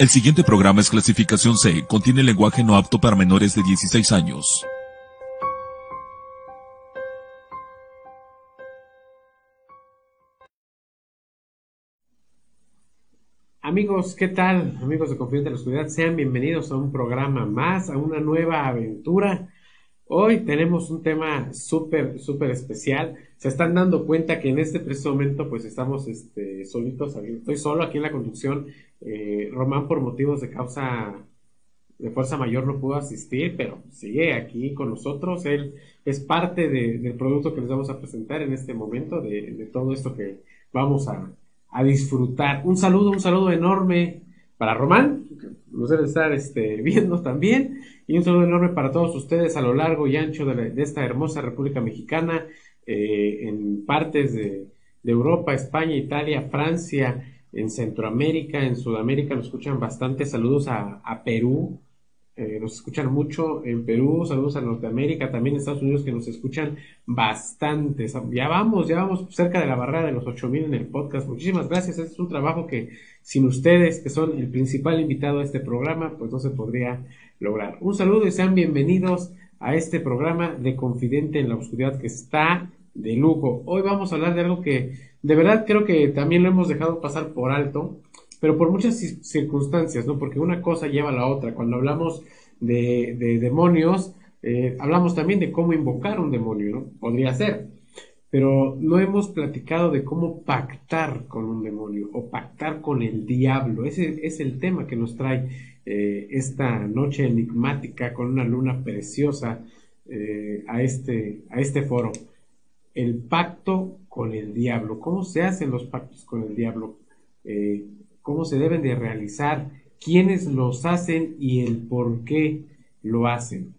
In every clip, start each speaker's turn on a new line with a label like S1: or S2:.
S1: El siguiente programa es clasificación C, contiene lenguaje no apto para menores de 16 años.
S2: Amigos, ¿qué tal? Amigos de Confianza de la Oscuridad, sean bienvenidos a un programa más, a una nueva aventura. Hoy tenemos un tema súper, súper especial. Se están dando cuenta que en este preciso momento pues estamos este, solitos, estoy solo aquí en la conducción eh, Román por motivos de causa de fuerza mayor no pudo asistir, pero sigue aquí con nosotros. Él es parte del producto que les vamos a presentar en este momento, de, todo esto que vamos a, disfrutar. Un saludo, un saludo enorme para Román, nos debe estar este, viendo también, y un saludo enorme para todos ustedes a lo largo y ancho de, esta hermosa República Mexicana, eh, en partes de, de Europa, España, Italia, Francia, en Centroamérica, en Sudamérica nos escuchan bastante. Saludos a, Perú, eh, nos escuchan mucho en Perú, saludos a Norteamérica, también Estados Unidos que nos escuchan bastante. Ya vamos, ya vamos cerca de la barrera de los 8000 en el podcast. Muchísimas gracias. Este es un trabajo que sin ustedes, que son el principal invitado a este programa, pues no se podría lograr. Un saludo y sean bienvenidos a este programa de Confidente en la Oscuridad que está de lujo. Hoy vamos a hablar de algo que de verdad creo que también lo hemos dejado pasar por alto, pero por muchas circunstancias, ¿no? Porque una cosa lleva a la otra. Cuando hablamos de, demonios, eh, hablamos también de cómo invocar un demonio, ¿no? Podría ser. Pero no hemos platicado de cómo pactar con un demonio o pactar con el diablo. Ese es el tema que nos trae eh, esta noche enigmática con una luna preciosa eh, a, este, a este foro. El pacto con el diablo, cómo se hacen los pactos con el diablo, eh, cómo se deben de realizar, quiénes los hacen y el por qué lo hacen.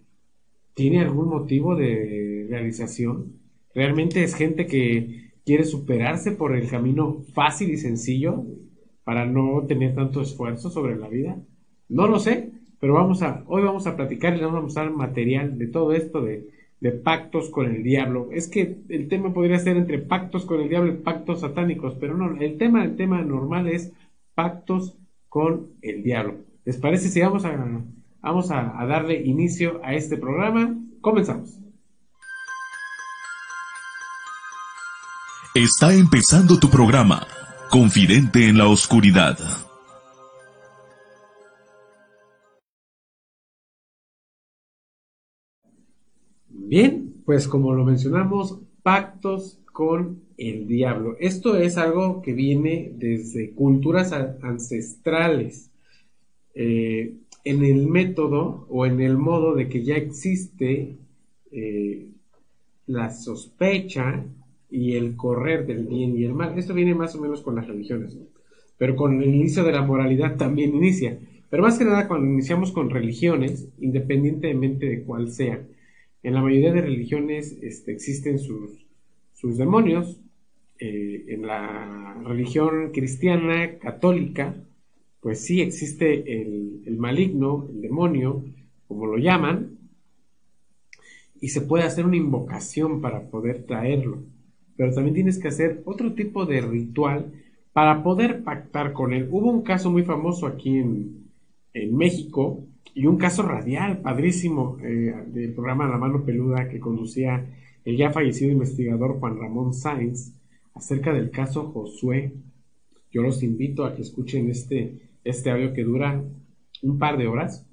S2: ¿Tiene algún motivo de realización? ¿Realmente es gente que quiere superarse por el camino fácil y sencillo para no tener tanto esfuerzo sobre la vida? No lo sé, pero vamos a, hoy vamos a platicar y vamos a mostrar material de todo esto de pactos con el diablo. Es que el tema podría ser entre pactos con el diablo y pactos satánicos, pero no, el tema, el tema normal es pactos con el diablo. ¿Les parece si vamos a, vamos a, a darle inicio a este programa? Comenzamos.
S1: Está empezando tu programa, Confidente en la Oscuridad.
S2: Bien, pues como lo mencionamos, pactos con el diablo. Esto es algo que viene desde culturas ancestrales. Eh, en el método o en el modo de que ya existe eh, la sospecha y el correr del bien y el mal. Esto viene más o menos con las religiones, pero con el inicio de la moralidad también inicia. Pero más que nada cuando iniciamos con religiones, independientemente de cuál sea, en la mayoría de religiones este, existen sus, sus demonios. Eh, en la religión cristiana católica, pues sí existe el, el maligno, el demonio, como lo llaman, y se puede hacer una invocación para poder traerlo. Pero también tienes que hacer otro tipo de ritual para poder pactar con él. Hubo un caso muy famoso aquí en, en México y un caso radial, padrísimo, eh, del programa La Mano Peluda que conducía el ya fallecido investigador Juan Ramón Sáenz acerca del caso Josué. Yo los invito a que escuchen este, este audio que dura un par de horas,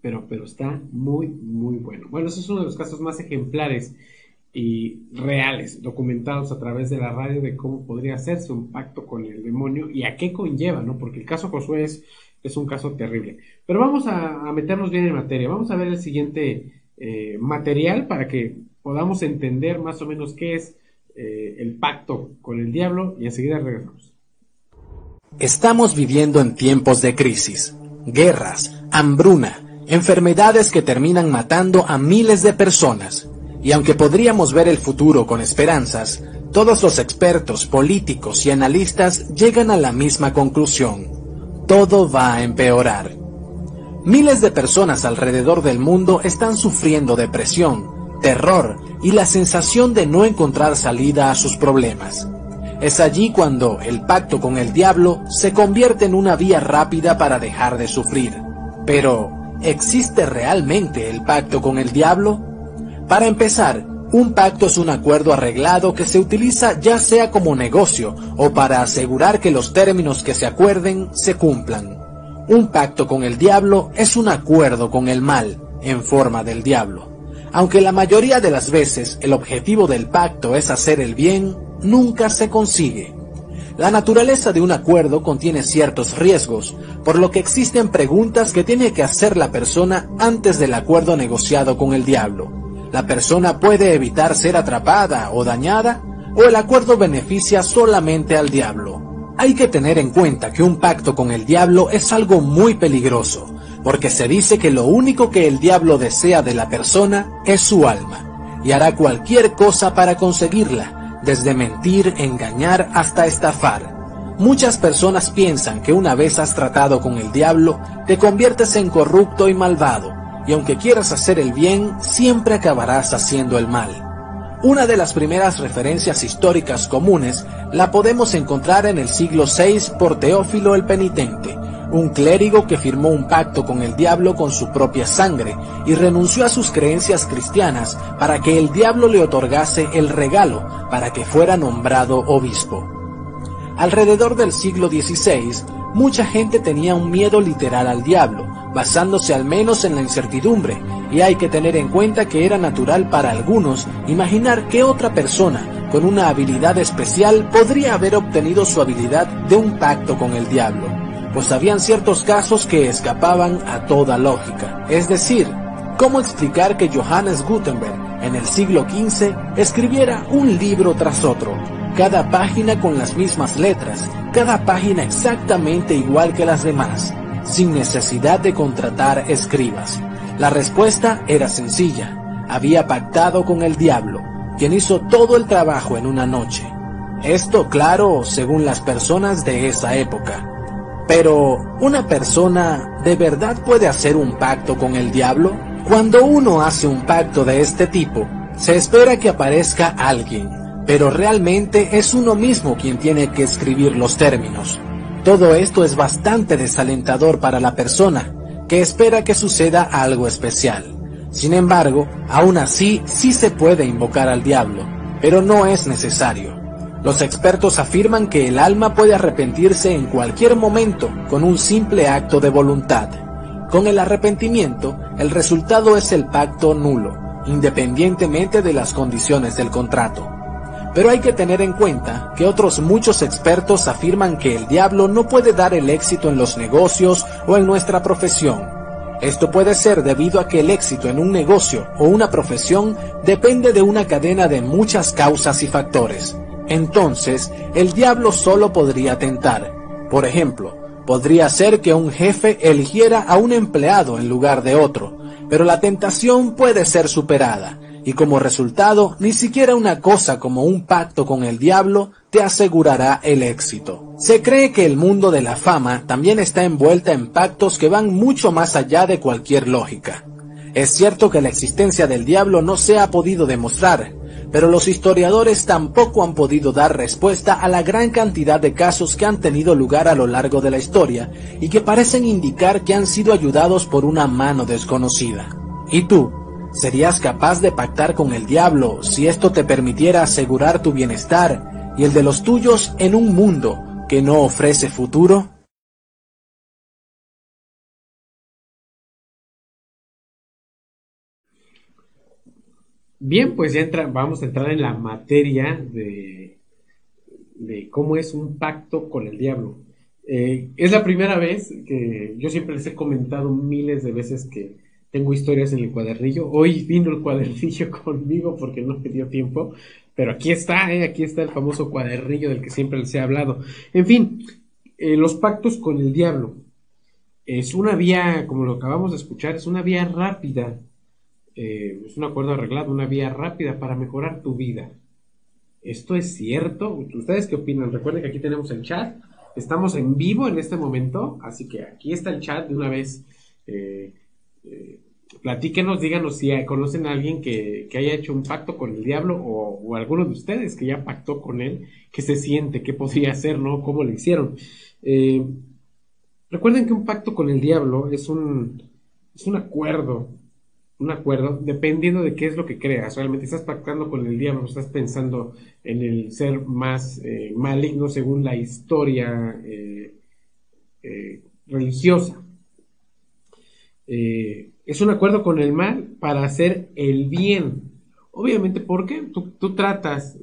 S2: pero, pero está muy, muy bueno. Bueno, ese es uno de los casos más ejemplares y reales, documentados a través de la radio de cómo podría hacerse un pacto con el demonio y a qué conlleva, ¿no? Porque el caso Josué es es un caso terrible. Pero vamos a, meternos bien en materia. Vamos a ver el siguiente eh, material para que podamos entender más o menos qué es eh, el pacto con el diablo y enseguida regresamos.
S3: Estamos viviendo en tiempos de crisis, guerras, hambruna, enfermedades que terminan matando a miles de personas. Y aunque podríamos ver el futuro con esperanzas, todos los expertos, políticos y analistas llegan a la misma conclusión todo va a empeorar. Miles de personas alrededor del mundo están sufriendo depresión, terror y la sensación de no encontrar salida a sus problemas. Es allí cuando el pacto con el diablo se convierte en una vía rápida para dejar de sufrir. Pero, ¿existe realmente el pacto con el diablo? Para empezar, un pacto es un acuerdo arreglado que se utiliza ya sea como negocio o para asegurar que los términos que se acuerden se cumplan. Un pacto con el diablo es un acuerdo con el mal, en forma del diablo. Aunque la mayoría de las veces el objetivo del pacto es hacer el bien, nunca se consigue. La naturaleza de un acuerdo contiene ciertos riesgos, por lo que existen preguntas que tiene que hacer la persona antes del acuerdo negociado con el diablo. La persona puede evitar ser atrapada o dañada, o el acuerdo beneficia solamente al diablo. Hay que tener en cuenta que un pacto con el diablo es algo muy peligroso, porque se dice que lo único que el diablo desea de la persona es su alma, y hará cualquier cosa para conseguirla, desde mentir, engañar hasta estafar. Muchas personas piensan que una vez has tratado con el diablo, te conviertes en corrupto y malvado, y aunque quieras hacer el bien, siempre acabarás haciendo el mal. Una de las primeras referencias históricas comunes la podemos encontrar en el siglo VI por Teófilo el Penitente, un clérigo que firmó un pacto con el diablo con su propia sangre y renunció a sus creencias cristianas para que el diablo le otorgase el regalo para que fuera nombrado obispo. Alrededor del siglo XVI, mucha gente tenía un miedo literal al diablo, basándose al menos en la incertidumbre, y hay que tener en cuenta que era natural para algunos imaginar que otra persona con una habilidad especial podría haber obtenido su habilidad de un pacto con el diablo pues habían ciertos casos que escapaban a toda lógica. Es decir, ¿cómo explicar que Johannes Gutenberg en el siglo XV escribiera un libro tras otro, cada página con las mismas letras, cada página exactamente igual que las demás, sin necesidad de contratar escribas? La respuesta era sencilla. Había pactado con el diablo, quien hizo todo el trabajo en una noche. Esto claro según las personas de esa época. Pero, ¿una persona de verdad puede hacer un pacto con el diablo? Cuando uno hace un pacto de este tipo, se espera que aparezca alguien, pero realmente es uno mismo quien tiene que escribir los términos. Todo esto es bastante desalentador para la persona, que espera que suceda algo especial. Sin embargo, aún así sí se puede invocar al diablo, pero no es necesario. Los expertos afirman que el alma puede arrepentirse en cualquier momento con un simple acto de voluntad. Con el arrepentimiento, el resultado es el pacto nulo, independientemente de las condiciones del contrato. Pero hay que tener en cuenta que otros muchos expertos afirman que el diablo no puede dar el éxito en los negocios o en nuestra profesión. Esto puede ser debido a que el éxito en un negocio o una profesión depende de una cadena de muchas causas y factores. Entonces, el diablo solo podría tentar. Por ejemplo, podría ser que un jefe eligiera a un empleado en lugar de otro, pero la tentación puede ser superada, y como resultado, ni siquiera una cosa como un pacto con el diablo te asegurará el éxito. Se cree que el mundo de la fama también está envuelta en pactos que van mucho más allá de cualquier lógica. Es cierto que la existencia del diablo no se ha podido demostrar, pero los historiadores tampoco han podido dar respuesta a la gran cantidad de casos que han tenido lugar a lo largo de la historia y que parecen indicar que han sido ayudados por una mano desconocida. ¿Y tú? ¿Serías capaz de pactar con el diablo si esto te permitiera asegurar tu bienestar y el de los tuyos en un mundo que no ofrece futuro?
S2: Bien, pues ya vamos a entrar en la materia de, de cómo es un pacto con el diablo. Eh, es la primera vez que yo siempre les he comentado miles de veces que tengo historias en el cuadernillo. Hoy vino el cuadernillo conmigo porque no me dio tiempo, pero aquí está, eh, aquí está el famoso cuadernillo del que siempre les he hablado. En fin, eh, los pactos con el diablo. Es una vía, como lo acabamos de escuchar, es una vía rápida eh, es un acuerdo arreglado, una vía rápida para mejorar tu vida. ¿Esto es cierto? ¿Ustedes qué opinan? Recuerden que aquí tenemos el chat. Estamos en vivo en este momento, así que aquí está el chat de una vez. Eh, platíquenos, díganos si conocen a alguien que, haya hecho un pacto con el diablo o, o, alguno de ustedes que ya pactó con él, qué se siente, qué podría hacer, ¿no? ¿Cómo lo hicieron? Eh, recuerden que un pacto con el diablo es un, es un acuerdo, un acuerdo dependiendo de qué es lo que creas. Realmente estás pactando con el diablo, estás pensando en el ser más eh, maligno según la historia eh, religiosa. Eh, es un acuerdo con el mal para hacer el bien. Obviamente, ¿por qué? Tú, tratas,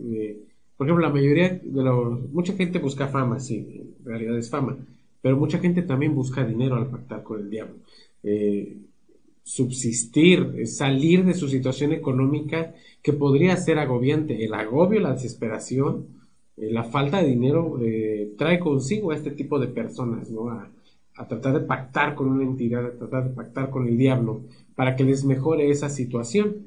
S2: por ejemplo, la mayoría de los, mucha gente busca fama, sí, en realidad es fama, pero mucha gente también busca dinero al pactar con el diablo. Eh, subsistir, salir de su situación económica que podría ser agobiante. El agobio, la desesperación, eh, la falta de dinero trae consigo a este tipo de personas, ¿no? a tratar de pactar con una entidad, a tratar de pactar con el diablo, para que les mejore esa situación.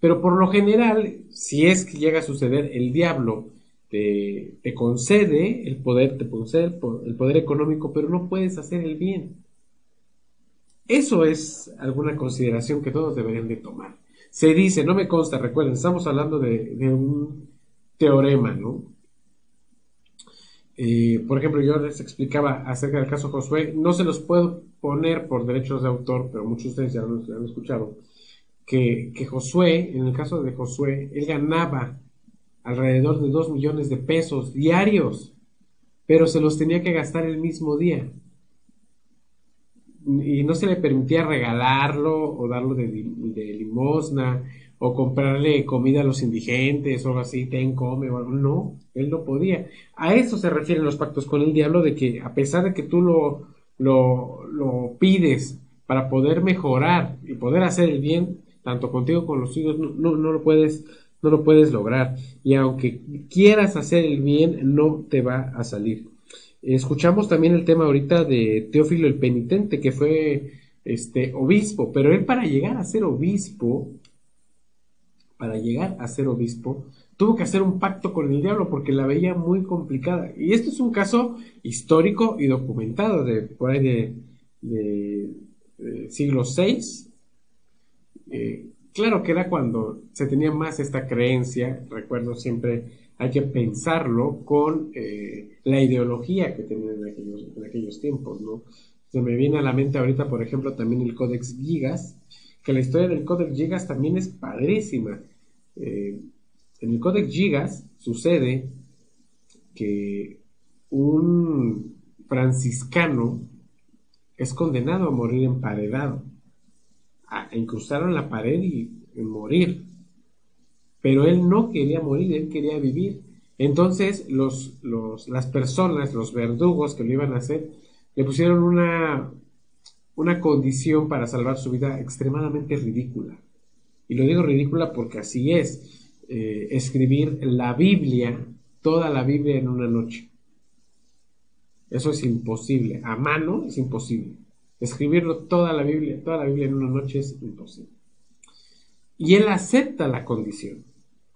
S2: Pero por lo general, si es que llega a suceder, el diablo te, concede el poder, te concede el poder económico, pero no puedes hacer el bien. Eso es alguna consideración que todos deberían de tomar. Se dice, no me consta, recuerden, estamos hablando de, de un teorema, ¿no? Eh, por ejemplo, yo les explicaba acerca del caso Josué, no se los puedo poner por derechos de autor, pero muchos de ustedes ya lo, han escuchado, que, Josué, en el caso de Josué, él ganaba alrededor de 2 millones de pesos diarios, pero se los tenía que gastar el mismo día. Y no se le permitía regalarlo o darlo de limosna o comprarle comida a los indigentes o algo así, ten, come o algo. No, él no podía. A eso se refieren los pactos con el diablo, de que a pesar de que tú lo, lo, pides para poder mejorar y poder hacer el bien, tanto contigo como con los hijos, no, no, lo puedes, no lo puedes lograr. Y aunque quieras hacer el bien, no te va a salir. Escuchamos también el tema ahorita de Teófilo el Penitente, que fue este obispo, pero él para llegar a ser obispo, para llegar a ser obispo, tuvo que hacer un pacto con el diablo porque la veía muy complicada. Y esto es un caso histórico y documentado de por ahí de, siglo VI. Eh, claro que era cuando se tenía más esta creencia, recuerdo siempre, hay que pensarlo con eh, la ideología que tenían en aquellos, en aquellos tiempos, ¿no? Se me viene a la mente ahorita, por ejemplo, también el Codex Gigas, que la historia del Codex Gigas también es padrísima. Eh, en el Codex Gigas sucede que un franciscano es condenado a morir emparedado, a incrustar en la pared y, morir. Pero él no quería morir, él quería vivir. Entonces las personas, los verdugos que lo iban a hacer, le pusieron una, una condición para salvar su vida extremadamente ridícula. Y lo digo ridícula porque así es. Eh, escribir la Biblia, toda la Biblia en una noche. Eso es imposible. A mano es imposible. Escribirlo toda la Biblia, toda la Biblia en una noche es imposible. Y él acepta la condición.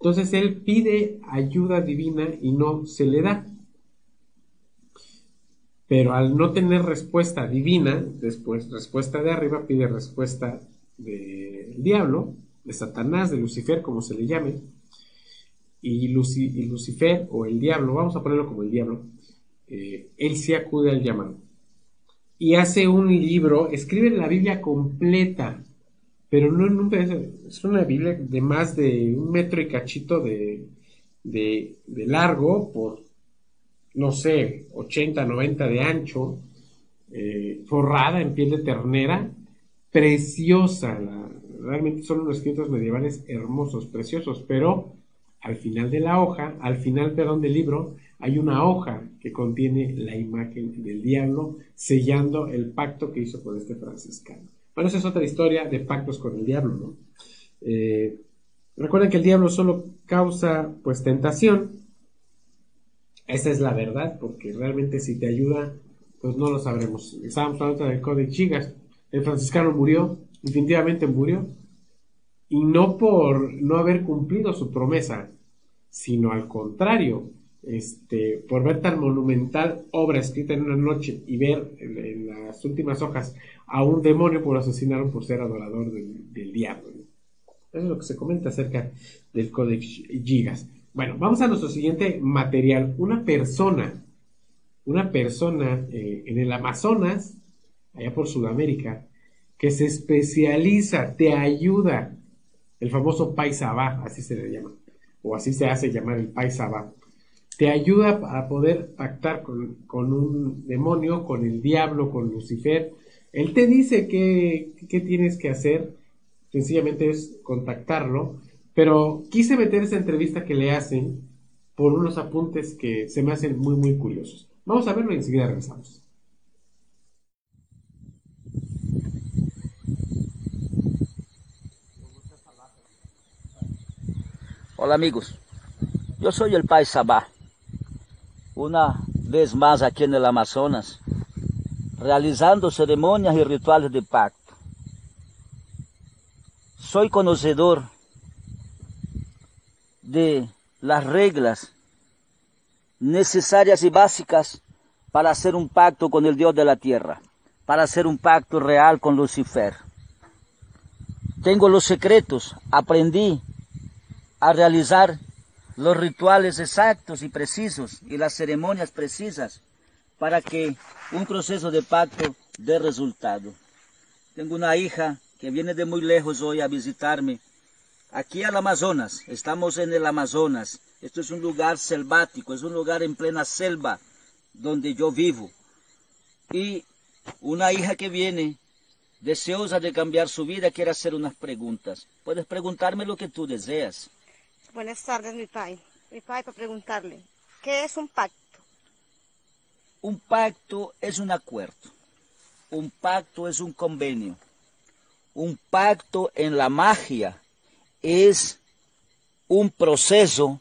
S2: Entonces él pide ayuda divina y no se le da. Pero al no tener respuesta divina, después respuesta de arriba, pide respuesta del diablo de Satanás, de Lucifer, como se le llame, y, Lucifer o el diablo, vamos a ponerlo como el diablo, eh, él sí acude al llamado. Y hace un libro, escribe la Biblia completa, pero no es una Biblia de más de un metro y cachito de, de, largo por, no sé, 80, 90 de ancho, eh, forrada en piel de ternera, preciosa la, realmente son unos escritos medievales hermosos, preciosos, pero al final de la hoja, al final, perdón, del libro, hay una hoja que contiene la imagen del diablo sellando el pacto que hizo con este franciscano. Bueno, esa es otra historia de pactos con el diablo, ¿no? Eh, recuerden que el diablo solo causa, pues, tentación. Esa es la verdad, porque realmente si te ayuda, pues no lo sabremos. Estábamos hablando del Código Chigas. El franciscano murió, definitivamente murió, y no por no haber cumplido su promesa, sino al contrario, este, por ver tan monumental obra escrita en una noche y ver en, las últimas hojas a un demonio por asesinaron por ser adorador del, diablo. Eso es lo que se comenta acerca del Codex Gigas. Bueno, vamos a nuestro siguiente material. Una persona, una persona eh, en el Amazonas, allá por Sudamérica, que se especializa, te ayuda, el famoso paisabá, así se le llama, o así se hace llamar el paisabá te ayuda a poder pactar con, un demonio, con el diablo, con Lucifer. Él te dice qué, tienes que hacer, sencillamente es contactarlo, pero quise meter esa entrevista que le hacen por unos apuntes que se me hacen muy, muy curiosos. Vamos a verlo y enseguida regresamos.
S4: Hola amigos, yo soy el Pai Sabá una vez más aquí en el Amazonas, realizando ceremonias y rituales de pacto. Soy conocedor de las reglas necesarias y básicas para hacer un pacto con el Dios de la tierra, para hacer un pacto real con Lucifer. Tengo los secretos, aprendí a realizar los rituales exactos y precisos y las ceremonias precisas para que un proceso de pacto dé resultado. Tengo una hija que viene de muy lejos hoy a visitarme. Aquí al Amazonas, estamos en el Amazonas. Esto es un lugar selvático, es un lugar en plena selva donde yo vivo. Y una hija que viene deseosa de cambiar su vida quiere hacer unas preguntas. Puedes preguntarme lo que tú deseas.
S5: Buenas tardes, mi pai. Mi pai, para preguntarle, ¿qué es un pacto?
S4: Un pacto es un acuerdo. Un pacto es un convenio. Un pacto en la magia es un proceso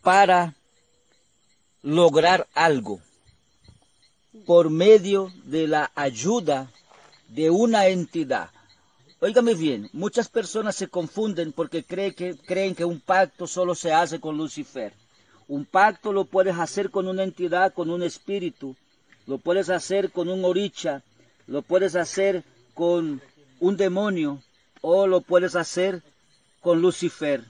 S4: para lograr algo por medio de la ayuda de una entidad. Óigame bien, muchas personas se confunden porque creen que, un pacto solo se hace con Lucifer. Un pacto lo puedes hacer con una entidad, con un espíritu, lo puedes hacer con un oricha, lo puedes hacer con un demonio. O lo puedes hacer con Lucifer.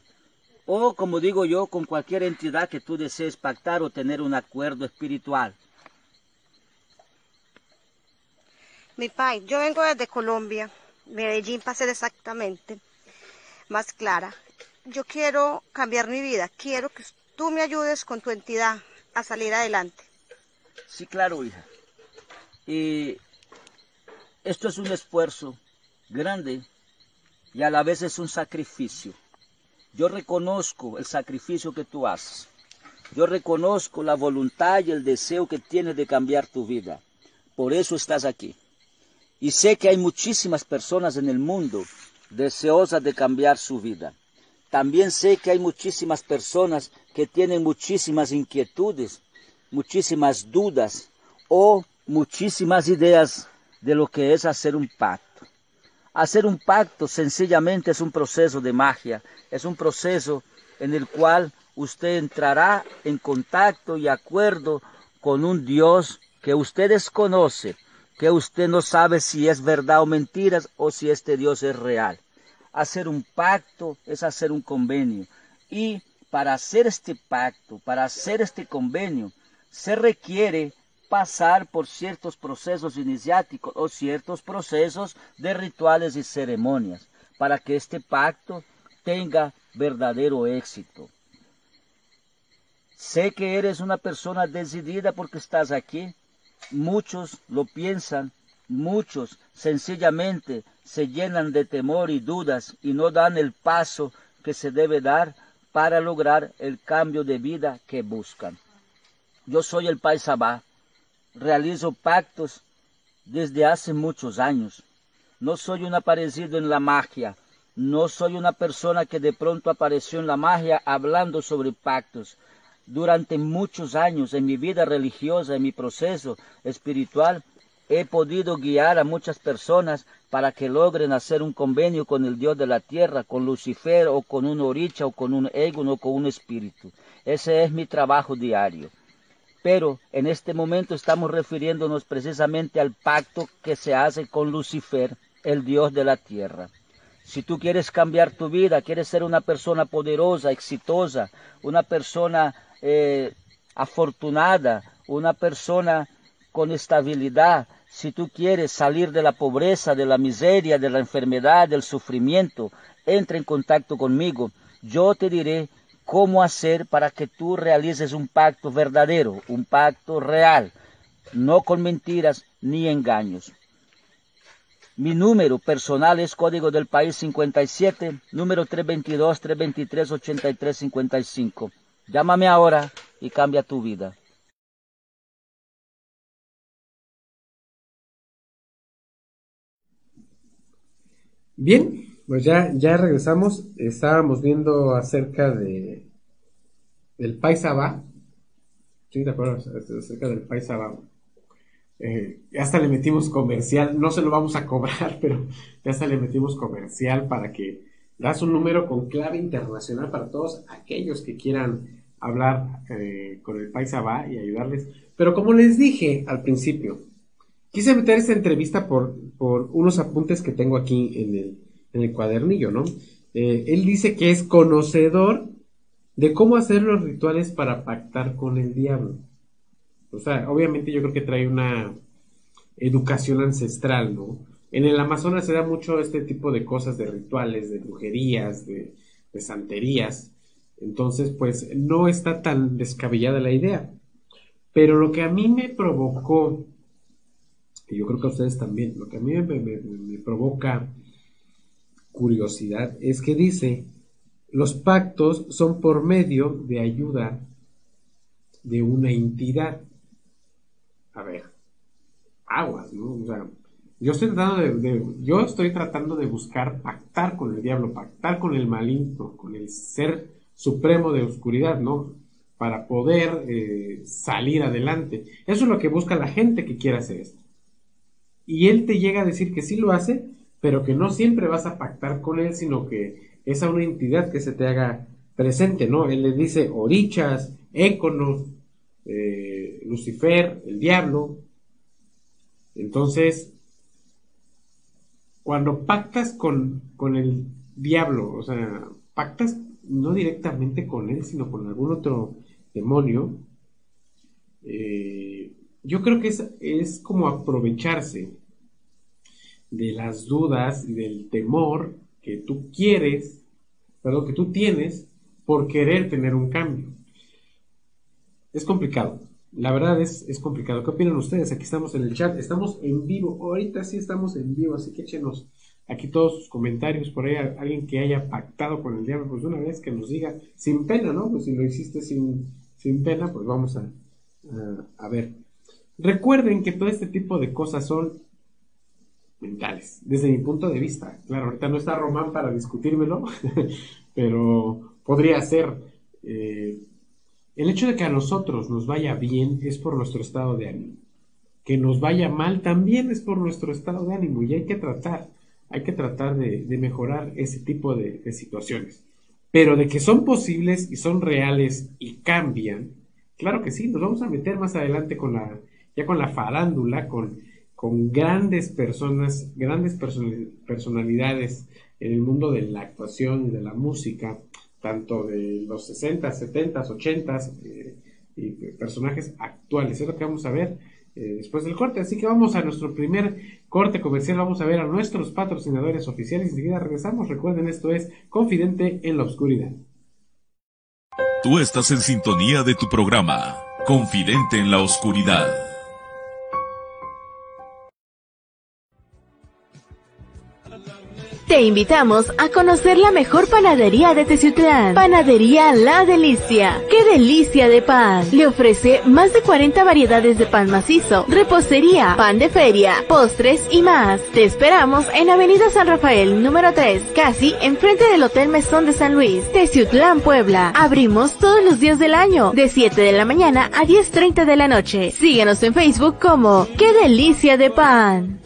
S4: O como digo yo, con cualquier entidad que tú desees pactar o tener un acuerdo espiritual.
S5: Mi pai, yo vengo desde Colombia Medellín para ser exactamente más clara. Yo quiero cambiar mi vida, quiero que tú me ayudes con tu entidad a salir adelante.
S4: Sí, claro, hija. Y esto es un esfuerzo grande y a la vez es un sacrificio. Yo reconozco el sacrificio que tú haces. Yo reconozco la voluntad y el deseo que tienes de cambiar tu vida. Por eso estás aquí. Y sé que hay muchísimas personas en el mundo deseosas de cambiar su vida. También sé que hay muchísimas personas que tienen muchísimas inquietudes, muchísimas dudas o muchísimas ideas de lo que es hacer un pacto. Hacer un pacto sencillamente es un proceso de magia, es un proceso en el cual usted entrará en contacto y acuerdo con un Dios que usted desconoce, que usted no sabe si es verdad o mentiras o si este Dios es real. Hacer un pacto es hacer un convenio. Y para hacer este pacto, para hacer este convenio, se requiere pasar por ciertos procesos iniciáticos o ciertos procesos de rituales y ceremonias para que este pacto tenga verdadero éxito. Sé que eres una persona decidida porque estás aquí, Muchos lo piensan, muchos sencillamente se llenan de temor y dudas y no dan el paso que se debe dar para lograr el cambio de vida que buscan. Yo soy el Paisabá, realizo pactos desde hace muchos años. No soy un aparecido en la magia, no soy una persona que de pronto apareció en la magia hablando sobre pactos durante muchos años en mi vida religiosa, en mi proceso espiritual, he podido guiar a muchas personas para que logren hacer un convenio con el Dios de la tierra, con Lucifer o con un oricha o con un ego o con un espíritu. Ese es mi trabajo diario. Pero en este momento estamos refiriéndonos precisamente al pacto que se hace con Lucifer, el Dios de la tierra. Si tú quieres cambiar tu vida, quieres ser una persona poderosa, exitosa, una persona eh, afortunada, una persona con estabilidad, si tú quieres salir de la pobreza, de la miseria, de la enfermedad, del sufrimiento, entra en contacto conmigo. Yo te diré cómo hacer para que tú realices un pacto verdadero, un pacto real, no con mentiras ni engaños. Mi número personal es código del país 57, número 322-323-8355. Llámame ahora y cambia tu vida.
S2: Bien, pues ya, ya regresamos. Estábamos viendo acerca de del Paisaba. Sí, de acuerdo, acerca del Paisaba. Eh, hasta le metimos comercial, no se lo vamos a cobrar, pero ya hasta le metimos comercial para que das un número con clave internacional para todos aquellos que quieran hablar eh, con el Paisaba y ayudarles. Pero como les dije al principio, quise meter esta entrevista por, por unos apuntes que tengo aquí en el, en el cuadernillo, ¿no? Eh, él dice que es conocedor de cómo hacer los rituales para pactar con el diablo. O sea, obviamente yo creo que trae una educación ancestral, ¿no? En el Amazonas se da mucho este tipo de cosas, de rituales, de brujerías, de, de santerías. Entonces, pues no está tan descabellada la idea. Pero lo que a mí me provocó y yo creo que a ustedes también, lo que a mí me, provoca curiosidad es que dice, los pactos son por medio de ayuda de una entidad. A ver, aguas, ¿no? O sea, yo estoy tratando de, yo estoy tratando de buscar pactar con el diablo, pactar con el maligno, con el ser supremo de oscuridad, ¿no? Para poder eh, salir adelante. Eso es lo que busca la gente que quiera hacer esto y él te llega a decir que sí lo hace, pero que no siempre vas a pactar con él, sino que es a una entidad que se te haga presente, ¿no? Él le dice orichas, éconos, eh, Lucifer, el diablo. Entonces, cuando pactas con, con el diablo, o sea, pactas no directamente con él, sino con algún otro demonio, eh, yo creo que es, es como aprovecharse de las dudas y del temor que tú quieres, perdón, que tú tienes por querer tener un cambio. Es complicado. La verdad es, es complicado. ¿Qué opinan ustedes? Aquí estamos en el chat, estamos en vivo. Ahorita sí estamos en vivo, así que échenos aquí todos sus comentarios por ahí. Alguien que haya pactado con el diablo, pues una vez que nos diga, sin pena, ¿no? Pues si lo hiciste sin, sin pena, pues vamos a, a ver. Recuerden que todo este tipo de cosas son mentales, desde mi punto de vista. Claro, ahorita no está Román para discutírmelo, pero podría ser. Eh, el hecho de que a nosotros nos vaya bien es por nuestro estado de ánimo. Que nos vaya mal también es por nuestro estado de ánimo y hay que tratar, hay que tratar de, mejorar ese tipo de, situaciones. Pero de que son posibles y son reales y cambian, claro que sí, nos vamos a meter más adelante con la, ya con la farándula, con, con grandes personas, grandes personalidades en el mundo de la actuación y de la música, tanto de los 60, 70, 80 y personajes actuales. Es lo que vamos a ver eh, después del corte. Así que vamos a nuestro primer corte comercial. Vamos a ver a nuestros patrocinadores oficiales enseguida regresamos. Recuerden, esto es Confidente en la Oscuridad.
S1: Tú estás en sintonía de tu programa, Confidente en la Oscuridad.
S6: Te invitamos a conocer la mejor panadería de Teciutlán. Panadería La Delicia. ¡Qué delicia de pan! Le ofrece más de 40 variedades de pan macizo, repostería, pan de feria, postres y más. Te esperamos en Avenida San Rafael, número 3, casi enfrente del Hotel Mesón de San Luis, Teciutlán, Puebla. Abrimos todos los días del año, de 7 de la mañana a 10.30 de la noche. Síguenos en Facebook como ¡Qué delicia de pan!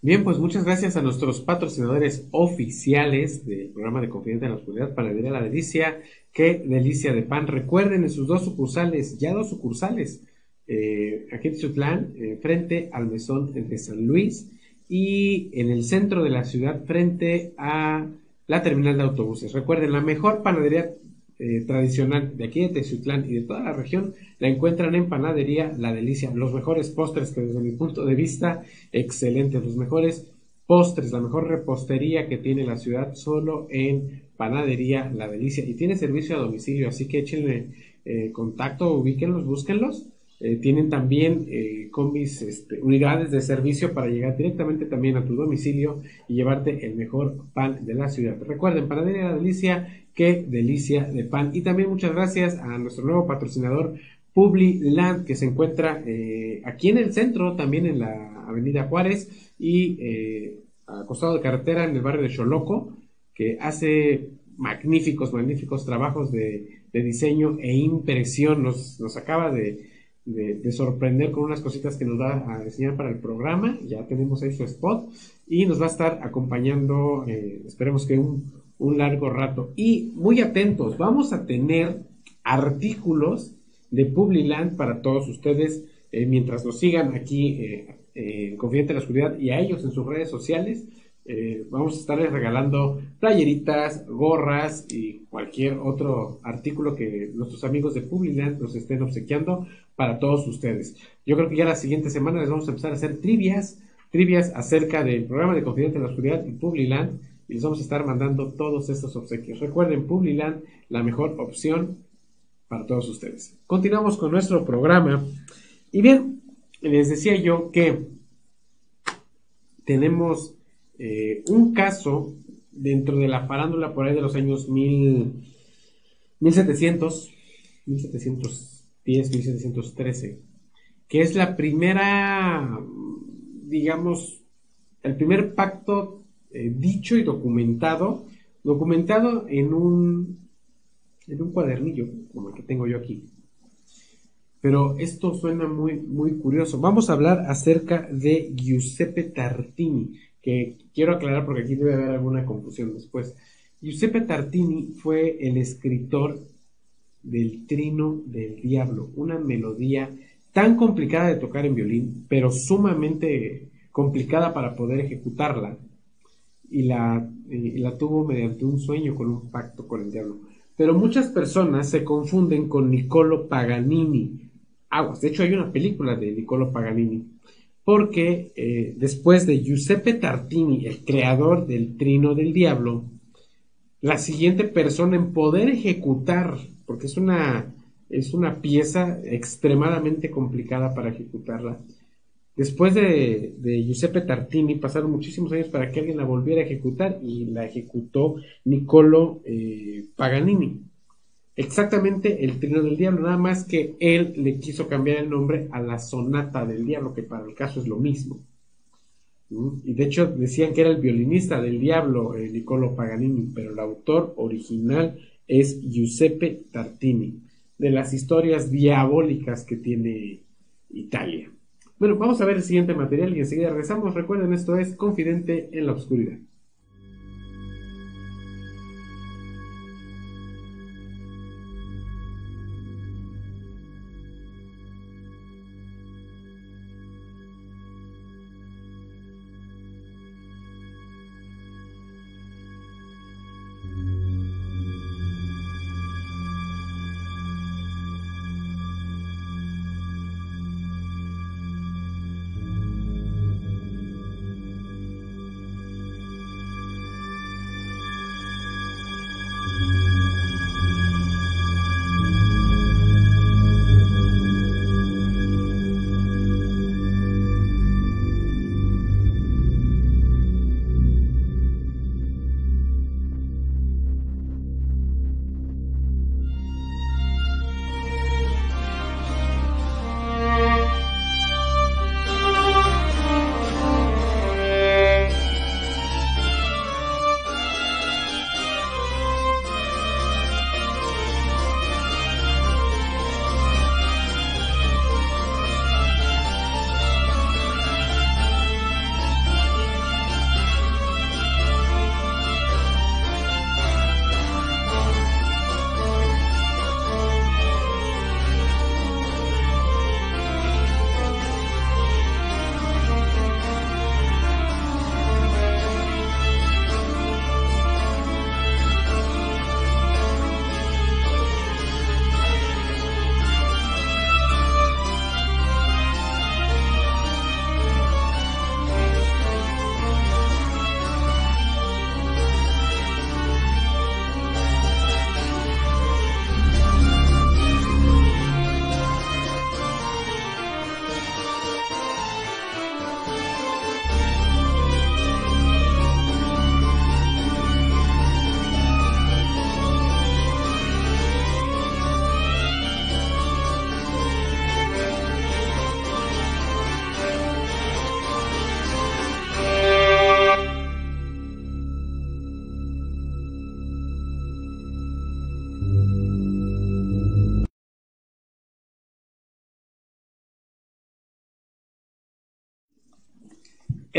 S2: Bien, pues muchas gracias a nuestros patrocinadores oficiales del programa de Confidente en la Oscuridad, Panadería La Delicia, qué delicia de pan. Recuerden en sus dos sucursales, ya dos sucursales, eh, aquí en Chutlán, eh, frente al mesón de San Luis y en el centro de la ciudad, frente a la terminal de autobuses. Recuerden, la mejor panadería eh, tradicional de aquí de Teciutlán y de toda la región la encuentran en Panadería La Delicia. Los mejores postres que desde mi punto de vista, excelentes. Los mejores postres, la mejor repostería que tiene la ciudad solo en Panadería La Delicia. Y tiene servicio a domicilio, así que échenle eh, contacto, ubíquenlos, búsquenlos. Eh, tienen también combis, este, unidades de servicio para llegar directamente también a tu domicilio y llevarte el mejor pan de la ciudad. Recuerden, Panadería Delicia Qué delicia de pan. Y también muchas gracias a nuestro nuevo patrocinador Publi Land, que se encuentra eh, aquí en el centro, también en la Avenida Juárez y eh, a costado de carretera en el barrio de Choloco, que hace magníficos, magníficos trabajos de, diseño e impresión. Nos, nos acaba de, sorprender con unas cositas que nos va a enseñar para el programa. Ya tenemos ahí su spot y nos va a estar acompañando, eh, esperemos que un, largo rato. Y muy atentos, vamos a tener artículos de Publiland para todos ustedes eh, mientras nos sigan aquí eh, en Confidente de la Oscuridad y a ellos en sus redes sociales. Eh, vamos a estarles regalando playeritas, gorras y cualquier otro artículo que nuestros amigos de Publiland nos estén obsequiando para todos ustedes. Yo creo que ya la siguiente semana les vamos a empezar a hacer trivias, trivias acerca del programa de Confidente de la Oscuridad y Publiland y les vamos a estar mandando todos estos obsequios. Recuerden, Publiland, la mejor opción para todos ustedes. Continuamos con nuestro programa. Y bien, les decía yo que tenemos eh, un caso dentro de la farándula por ahí de los años 1700, 1710, 1713, que es la primera, digamos, el primer pacto eh, dicho y documentado, documentado en un, en un cuadernillo, como el que tengo yo aquí. Pero esto suena muy, muy curioso. Vamos a hablar acerca de Giuseppe Tartini, que quiero aclarar porque aquí debe haber alguna confusión después. Giuseppe Tartini fue el escritor del Trino del Diablo, una melodía tan complicada de tocar en violín, pero sumamente complicada para poder ejecutarla, y la, la tuvo mediante un sueño con un pacto con el diablo. Pero muchas personas se confunden con Niccolo Paganini. Aguas, de hecho hay una película de Niccolo Paganini, porque eh, después de Giuseppe Tartini, el creador del Trino del Diablo, la siguiente persona en poder ejecutar, porque es una, es una pieza extremadamente complicada para ejecutarla, Después de, Giuseppe Tartini pasaron muchísimos años para que alguien la volviera a ejecutar y la ejecutó Niccolo eh, Paganini. Exactamente el trino del diablo, nada más que él le quiso cambiar el nombre a la sonata del diablo, que para el caso es lo mismo. ¿Mm? Y de hecho decían que era el violinista del diablo, eh, Niccolo Paganini, pero el autor original es Giuseppe Tartini, de las historias diabólicas que tiene Italia. Bueno, vamos a ver el siguiente material y enseguida regresamos. Recuerden, esto es Confidente en la Oscuridad.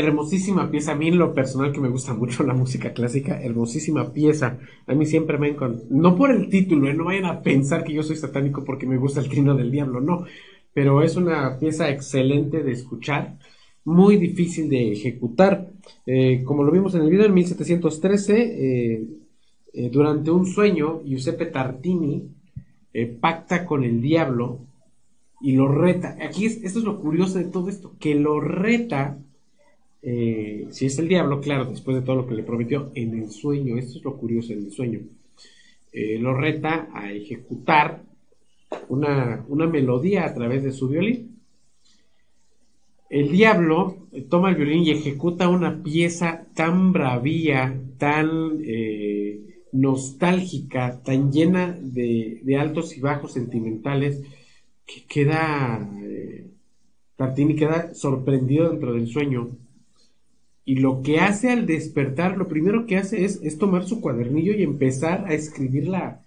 S2: Hermosísima pieza. A mí en lo personal que me gusta mucho la música clásica, hermosísima pieza. A mí siempre me encanta. No por el título, ¿eh? no vayan a pensar que yo soy satánico porque me gusta el trino del diablo, no. Pero es una pieza excelente de escuchar, muy difícil de ejecutar. Eh, como lo vimos en el video, en 1713, eh, durante un sueño, Giuseppe Tartini pacta con el diablo y lo reta. Aquí es, esto es lo curioso de todo esto, que lo reta eh, si es el diablo, claro, después de todo lo que le prometió en el sueño, esto es lo curioso en el sueño, eh, lo reta a ejecutar una, melodía a través de su violín. El diablo eh, toma el violín y ejecuta una pieza tan bravía, tan nostálgica, tan llena de, de, altos y bajos sentimentales, que queda, Tartini queda sorprendido dentro del sueño y lo que hace al despertar, lo primero que hace es, tomar su cuadernillo y empezar a escribir la,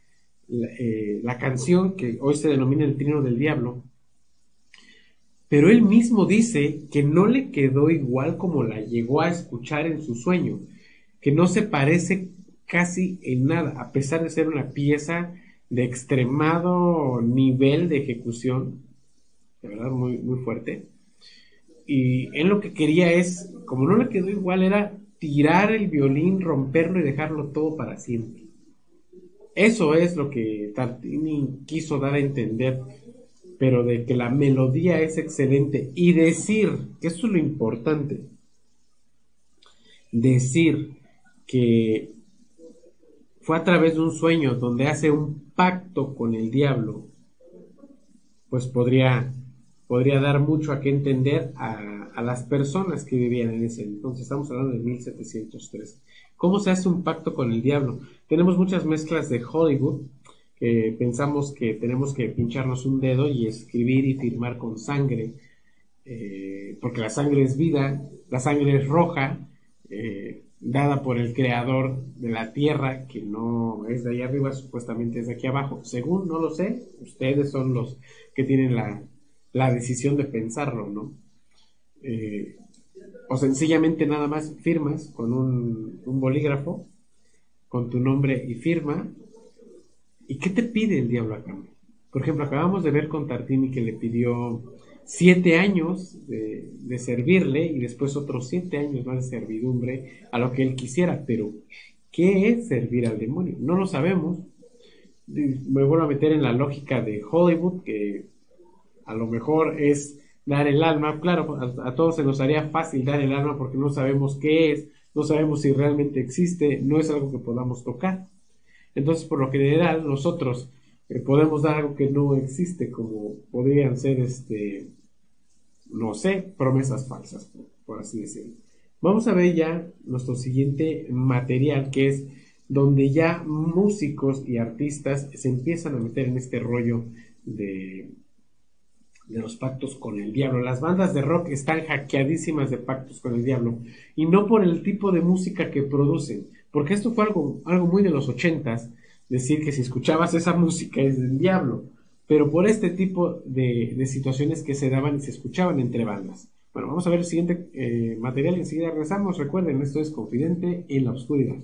S2: eh, la, canción que hoy se denomina el trino del diablo. Pero él mismo dice que no le quedó igual como la llegó a escuchar en su sueño, que no se parece casi en nada, a pesar de ser una pieza de extremado nivel de ejecución, de verdad muy, muy fuerte y él lo que quería es, como no le quedó igual, era tirar el violín, romperlo y dejarlo todo para siempre. Eso es lo que Tartini quiso dar a entender, pero de que la melodía es excelente y decir, que eso es lo importante, decir que fue a través de un sueño donde hace un pacto con el diablo, pues podría podría dar mucho a qué entender a, las personas que vivían en ese entonces. Estamos hablando de 1703. ¿Cómo se hace un pacto con el diablo? Tenemos muchas mezclas de Hollywood que pensamos que tenemos que pincharnos un dedo y escribir y firmar con sangre, eh, porque la sangre es vida, la sangre es roja, eh, dada por el creador de la tierra, que no es de ahí arriba, supuestamente es de aquí abajo. Según no lo sé, ustedes son los que tienen la, la decisión de pensarlo, ¿no? Eh, o sencillamente nada más firmas con un, bolígrafo, con tu nombre y firma. ¿Y qué te pide el diablo a cambio? Por ejemplo, acabamos de ver con Tartini que le pidió siete años de, de, servirle y después otros siete años más de servidumbre a lo que él quisiera. Pero, ¿qué es servir al demonio? No lo sabemos. Me vuelvo a meter en la lógica de Hollywood, que a lo mejor es dar el alma. Claro, a, todos se nos haría fácil dar el alma porque no sabemos qué es, no sabemos si realmente existe, no es algo que podamos tocar. Entonces, por lo general, nosotros eh, podemos dar algo que no existe, como podrían ser, este, no sé, promesas falsas, por así decirlo. Vamos a ver ya nuestro siguiente material, que es donde ya músicos y artistas se empiezan a meter en este rollo de de los pactos con el diablo. Las bandas de rock están hackeadísimas de pactos con el diablo y no por el tipo de música que producen, porque esto fue algo, algo muy de los ochentas, decir que si escuchabas esa música es del diablo, pero por este tipo de, de situaciones que se daban y se escuchaban entre bandas. Bueno, vamos a ver el siguiente eh, material y enseguida regresamos. Recuerden, esto es Confidente en la Oscuridad.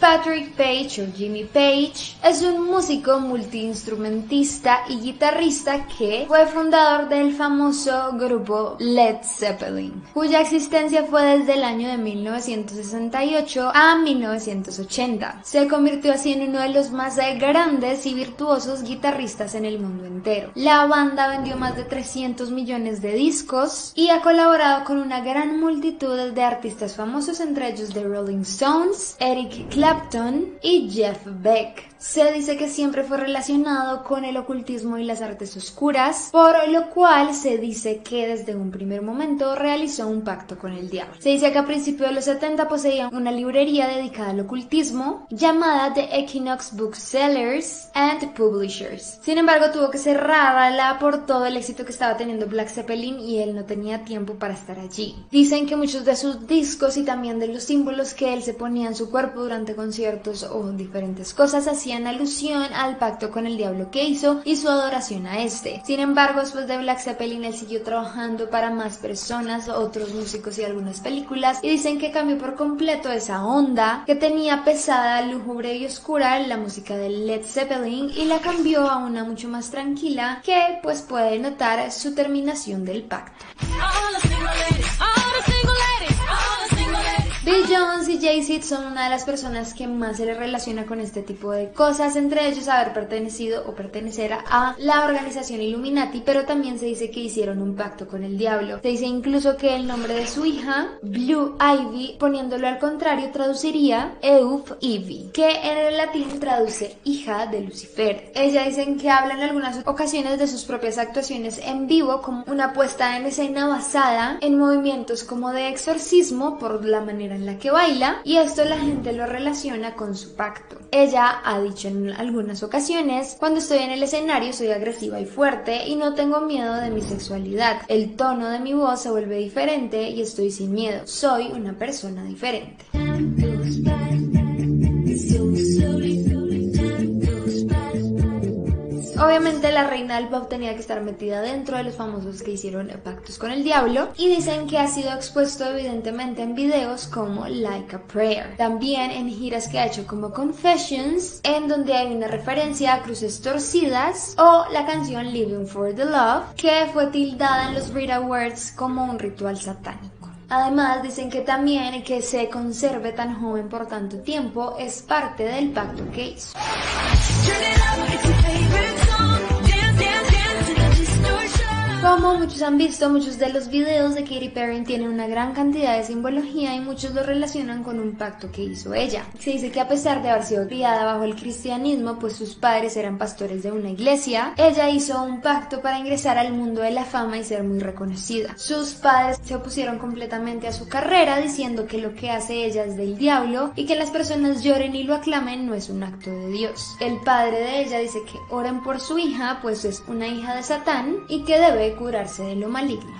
S7: Patrick Page o Jimmy Page es un músico multiinstrumentista y guitarrista que fue fundador del famoso grupo Led Zeppelin, cuya existencia fue desde el año de 1968 a 1980. Se convirtió así en uno de los más grandes y virtuosos guitarristas en el mundo entero. La banda vendió más de 300 millones de discos y ha colaborado con una gran multitud de artistas famosos, entre ellos The Rolling Stones, Eric Clapton, Clapton y Jeff Beck. Se dice que siempre fue relacionado con el ocultismo y las artes oscuras, por lo cual se dice que desde un primer momento realizó un pacto con el diablo. Se dice que a principios de los 70 poseía una librería dedicada al ocultismo llamada The Equinox Booksellers and Publishers. Sin embargo, tuvo que cerrarla por todo el éxito que estaba teniendo Black Zeppelin y él no tenía tiempo para estar allí. Dicen que muchos de sus discos y también de los símbolos que él se ponía en su cuerpo durante conciertos o diferentes cosas así hacían alusión al pacto con el diablo que hizo y su adoración a este. Sin embargo, después de Black Zeppelin, él siguió trabajando para más personas, otros músicos y algunas películas, y dicen que cambió por completo esa onda que tenía pesada, lúgubre y oscura la música de Led Zeppelin y la cambió a una mucho más tranquila que pues puede notar su terminación del pacto. Bill Jones y Jay-Z son una de las personas que más se le relaciona con este tipo de cosas, entre ellos haber pertenecido o pertenecer a la organización Illuminati, pero también se dice que hicieron un pacto con el diablo. Se dice incluso que el nombre de su hija, Blue Ivy, poniéndolo al contrario, traduciría Euf Ivy, que en el latín traduce hija de Lucifer. Ella dicen que habla en algunas ocasiones de sus propias actuaciones en vivo como una puesta en escena basada en movimientos como de exorcismo por la manera en la que baila y esto la gente lo relaciona con su pacto. Ella ha dicho en algunas ocasiones, cuando estoy en el escenario soy agresiva y fuerte y no tengo miedo de mi sexualidad. El tono de mi voz se vuelve diferente y estoy sin miedo. Soy una persona diferente. Obviamente la reina del pop tenía que estar metida dentro de los famosos que hicieron pactos con el diablo y dicen que ha sido expuesto evidentemente en videos como Like a Prayer. También en giras que ha hecho como Confessions, en donde hay una referencia a cruces torcidas o la canción Living for the Love, que fue tildada en los Brit Awards como un ritual satánico. Además, dicen que también que se conserve tan joven por tanto tiempo es parte del pacto que hizo. Como muchos han visto, muchos de los videos de Katy Perry tienen una gran cantidad de simbología y muchos lo relacionan con un pacto que hizo ella. Se dice que a pesar de haber sido criada bajo el cristianismo, pues sus padres eran pastores de una iglesia, ella hizo un pacto para ingresar al mundo de la fama y ser muy reconocida. Sus padres se opusieron completamente a su carrera diciendo que lo que hace ella es del diablo y que las personas lloren y lo aclamen no es un acto de Dios. El padre de ella dice que oren por su hija, pues es una hija de Satán y que debe curarse de lo maligno.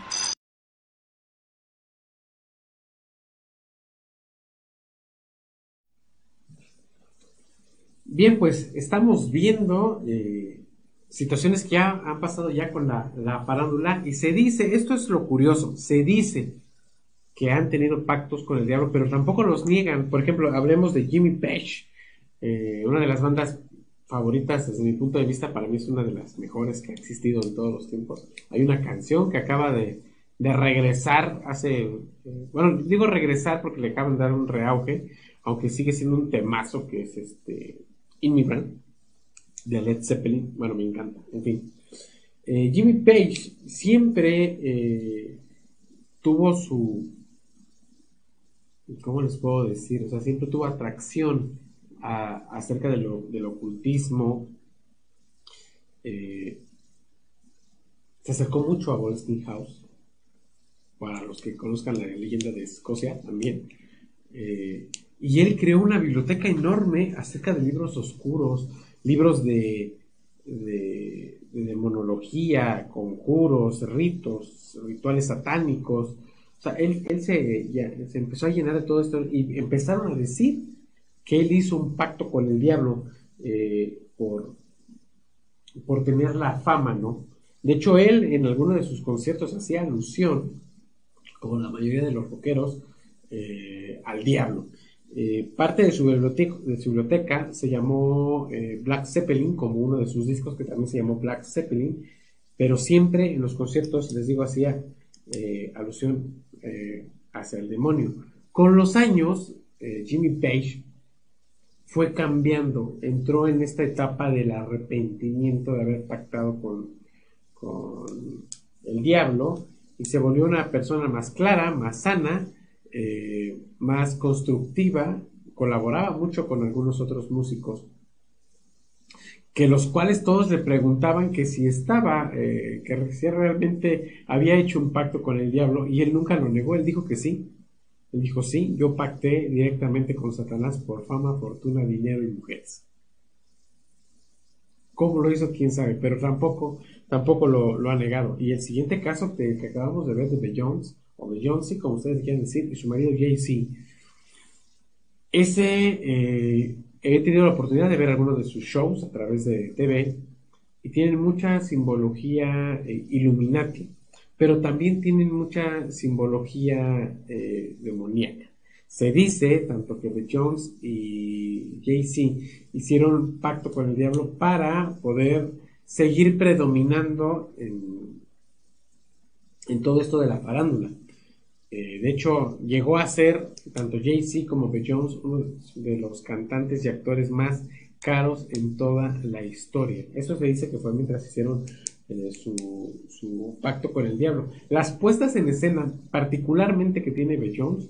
S2: Bien, pues estamos viendo eh, situaciones que ya han pasado ya con la, la farándula y se dice, esto es lo curioso, se dice que han tenido pactos con el diablo, pero tampoco los niegan. Por ejemplo, hablemos de Jimmy Page, eh, una de las bandas favoritas desde mi punto de vista, para mí es una de las mejores que ha existido en todos los tiempos. Hay una canción que acaba de, regresar hace, eh, bueno, digo regresar porque le acaban de dar un reauge, aunque sigue siendo un temazo que es este Immigrant de Led Zeppelin, bueno, me encanta, en fin. Eh, Jimmy Page siempre eh, tuvo su, ¿cómo les puedo decir? O sea, siempre tuvo atracción acerca de lo, del ocultismo. Eh, se acercó mucho a House, para los que conozcan la leyenda de Escocia también. Eh, y él creó una biblioteca enorme acerca de libros oscuros, libros de, de, demonología, conjuros, ritos, rituales satánicos. O sea, él, él se, se, empezó a llenar de todo esto y empezaron a decir que él hizo un pacto con el diablo eh, por, por tener la fama, ¿no? De hecho, él en alguno de sus conciertos hacía alusión, como la mayoría de los rockeros, eh, al diablo. Eh, parte de su, biblioteca, de su biblioteca se llamó Black Zeppelin, como uno de sus discos que también se llamó Black Zeppelin, pero siempre en los conciertos, les digo, hacía alusión hacia el demonio. Con los años, Jimmy Page fue cambiando, entró en esta etapa del arrepentimiento de haber pactado con, el diablo y se volvió una persona más clara, más sana, eh, más constructiva, colaboraba mucho con algunos otros músicos, que los cuales todos le preguntaban que si estaba, eh, que si realmente había hecho un pacto con el diablo y él nunca lo negó, él dijo que sí, él dijo, sí, yo pacté directamente con Satanás por fama, fortuna, dinero y mujeres. ¿Cómo lo hizo? Quién sabe, pero tampoco, tampoco lo, ha negado. Y el siguiente caso que, acabamos de ver de Jones, o de Jonesy, como ustedes quieran decir, y su marido Jay-Z, ese, eh, he tenido la oportunidad de ver algunos de sus shows a través de TV y tienen mucha simbología eh, Illuminati, pero también tienen mucha simbología eh, demoníaca. Se dice, tanto que The Jones y Jay-Z hicieron pacto con el diablo para poder seguir predominando en, en todo esto de la farándula. Eh, de hecho, llegó a ser tanto Jay-Z como The Jones uno de los cantantes y actores más caros en toda la historia. Eso se dice que fue mientras hicieron eh, su, pacto con el diablo. Las puestas en escena, particularmente que tiene The Jones,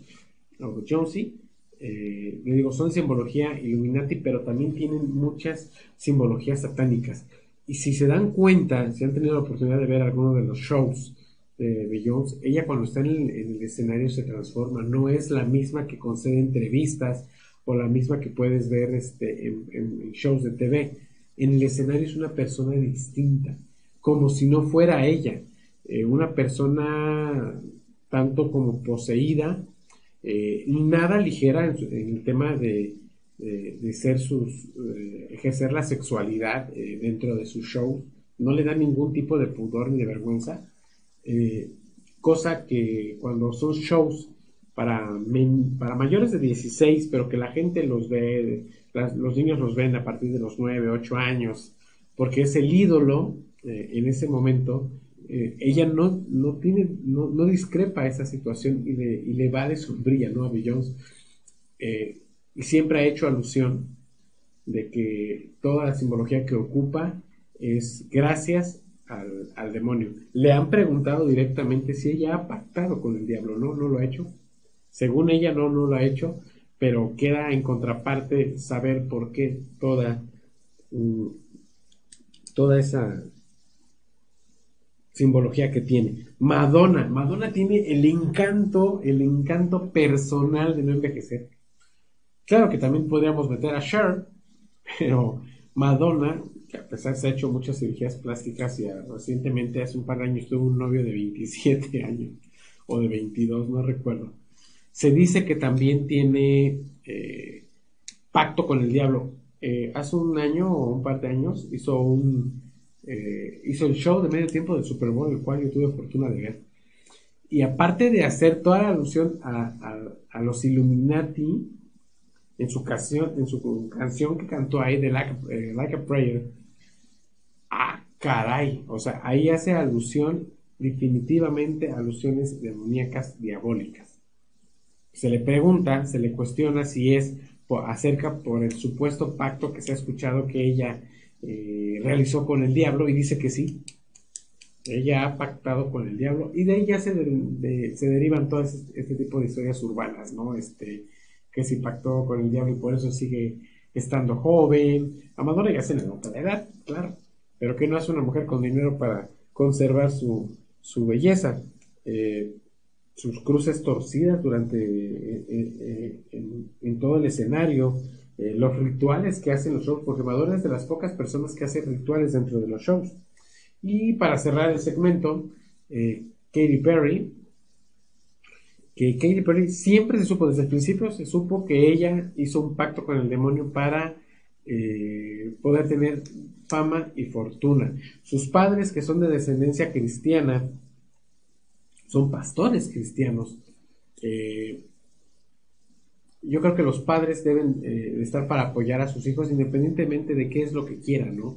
S2: Jonesy, eh, digo, son simbología Illuminati, pero también tienen muchas simbologías satánicas. Y si se dan cuenta, si han tenido la oportunidad de ver alguno de los shows de Jones, ella cuando está en el, escenario se transforma, no es la misma que concede entrevistas o la misma que puedes ver este, en, shows de TV. En el escenario es una persona distinta, como si no fuera ella, eh, una persona tanto como poseída, eh, nada ligera en, el tema de, ser sus, eh, ejercer la sexualidad dentro de su show, no le da ningún tipo de pudor ni de vergüenza cosa que cuando son shows para, para mayores de 16, pero que la gente los ve, los niños los ven a partir de los 9, 8 años, porque es el ídolo eh, en ese momento, eh, ella no, no, tiene, no, no, discrepa esa situación y le, y le va de sombría ¿no? a Beyoncé. y siempre ha hecho alusión de que toda la simbología que ocupa es gracias al, demonio. Le han preguntado directamente si ella ha pactado con el diablo. No, no lo ha hecho. Según ella, no, no lo ha hecho. Pero queda en contraparte saber por qué toda, mm, toda esa simbología que tiene. Madonna, Madonna tiene el encanto, el encanto personal de no envejecer. Claro que también podríamos meter a Cher, pero Madonna que a pesar se ha hecho muchas cirugías plásticas y recientemente hace un par de años tuvo un novio de 27 años o de 22, no recuerdo. Se dice que también tiene eh, pacto con el diablo. Eh, hace un año o un par de años hizo un eh, hizo el show de medio tiempo del Super Bowl, el cual yo tuve fortuna de ver. Y aparte de hacer toda la alusión a los Illuminati, en su canción, en su canción que cantó ahí de like, a Prayer, ah, caray, o sea, ahí hace alusión, definitivamente alusiones demoníacas diabólicas. Se le pregunta, se le cuestiona si es acerca por el supuesto pacto que se ha escuchado que ella eh, realizó con el diablo y dice que sí. Ella ha pactado con el diablo y de ahí ya se, se derivan todas este, tipo de historias urbanas, ¿no? Este, que se impactó con el diablo y por eso sigue estando joven. A Madonna ya se le nota la edad, claro, pero que no es una mujer con dinero para conservar su, su belleza. Eh, sus cruces torcidas durante eh, en, todo el escenario, los rituales que hacen los shows, porque Madonna es de las pocas personas que hacen rituales dentro de los shows. Y para cerrar el segmento, Katy Perry que Katy Perry siempre se supo, desde el principio se supo que ella hizo un pacto con el demonio para eh, poder tener fama y fortuna. Sus padres, que son de descendencia cristiana, son pastores cristianos. Eh, yo creo que los padres deben eh, estar para apoyar a sus hijos independientemente de qué es lo que quieran, ¿no?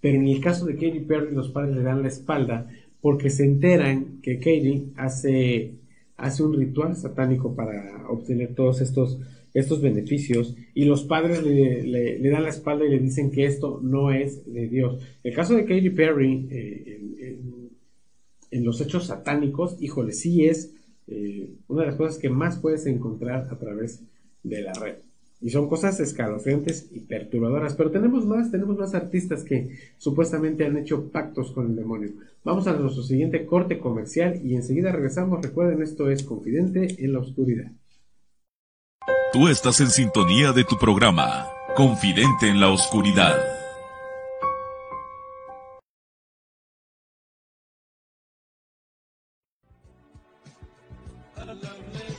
S2: Pero en el caso de Katy Perry, los padres le dan la espalda porque se enteran que Katy hace hace un ritual satánico para obtener todos estos, estos beneficios y los padres le, dan la espalda y le dicen que esto no es de Dios. El caso de Katy Perry eh, en, los hechos satánicos, híjole, sí es eh, una de las cosas que más puedes encontrar a través de la red. Y son cosas escalofriantes y perturbadoras. Pero tenemos más, tenemos más artistas que supuestamente han hecho pactos con el demonio. Vamos a nuestro siguiente corte comercial y enseguida regresamos. Recuerden, esto es Confidente en la Oscuridad.
S1: Tú estás en sintonía de tu programa, Confidente en la Oscuridad.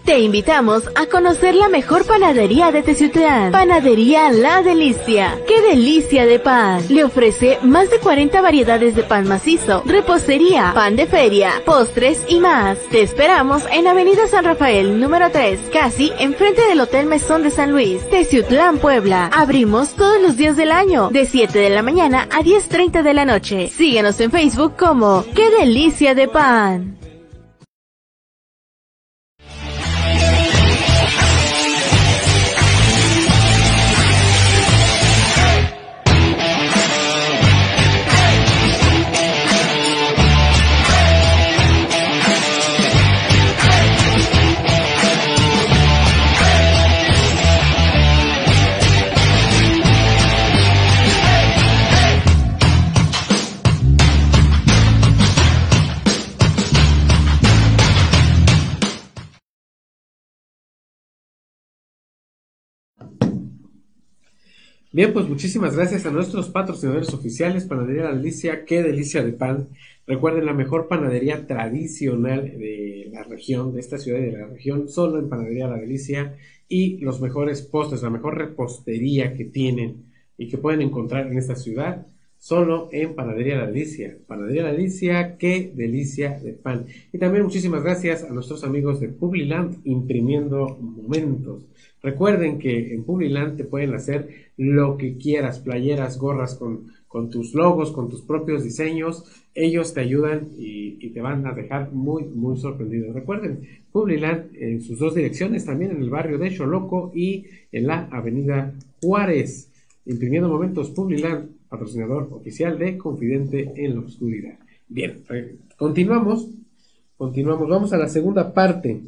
S6: Te invitamos a conocer la mejor panadería de Teciutlán. Panadería La Delicia. ¡Qué delicia de pan! Le ofrece más de 40 variedades de pan macizo, repostería, pan de feria, postres y más. Te esperamos en Avenida San Rafael, número 3, casi enfrente del Hotel Mesón de San Luis, Teciutlán, Puebla. Abrimos todos los días del año, de 7 de la mañana a 10.30 de la noche. Síguenos en Facebook como ¡Qué delicia de pan!
S2: Bien, pues muchísimas gracias a nuestros patrocinadores oficiales, Panadería La Delicia, qué delicia de pan. Recuerden, la mejor panadería tradicional de la región, de esta ciudad y de la región, solo en Panadería La Delicia, y los mejores postres, la mejor repostería que tienen y que pueden encontrar en esta ciudad, solo en Panadería La Delicia. Panadería La Delicia, qué delicia de pan. Y también muchísimas gracias a nuestros amigos de Publiland, imprimiendo momentos. Recuerden que en Publiland te pueden hacer lo que quieras, playeras, gorras con, con tus logos, con tus propios diseños. Ellos te ayudan y, te van a dejar muy, muy sorprendido. Recuerden, Publiland en sus dos direcciones, también en el barrio de Choloco y en la avenida Juárez. Imprimiendo momentos, Publiland, patrocinador oficial de Confidente en la Oscuridad. Bien, continuamos. Continuamos. Vamos a la segunda parte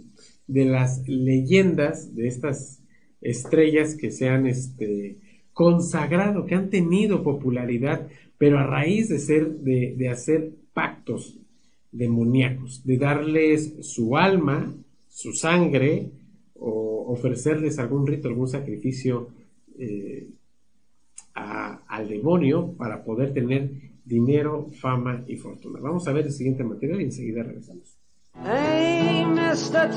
S2: de las leyendas de estas estrellas que se han este, consagrado, que han tenido popularidad, pero a raíz de ser, de, de hacer pactos demoníacos, de darles su alma, su sangre, o ofrecerles algún rito, algún sacrificio eh, al demonio para poder tener dinero, fama y fortuna. Vamos a ver el siguiente material y enseguida regresamos.
S8: Hey, Mr.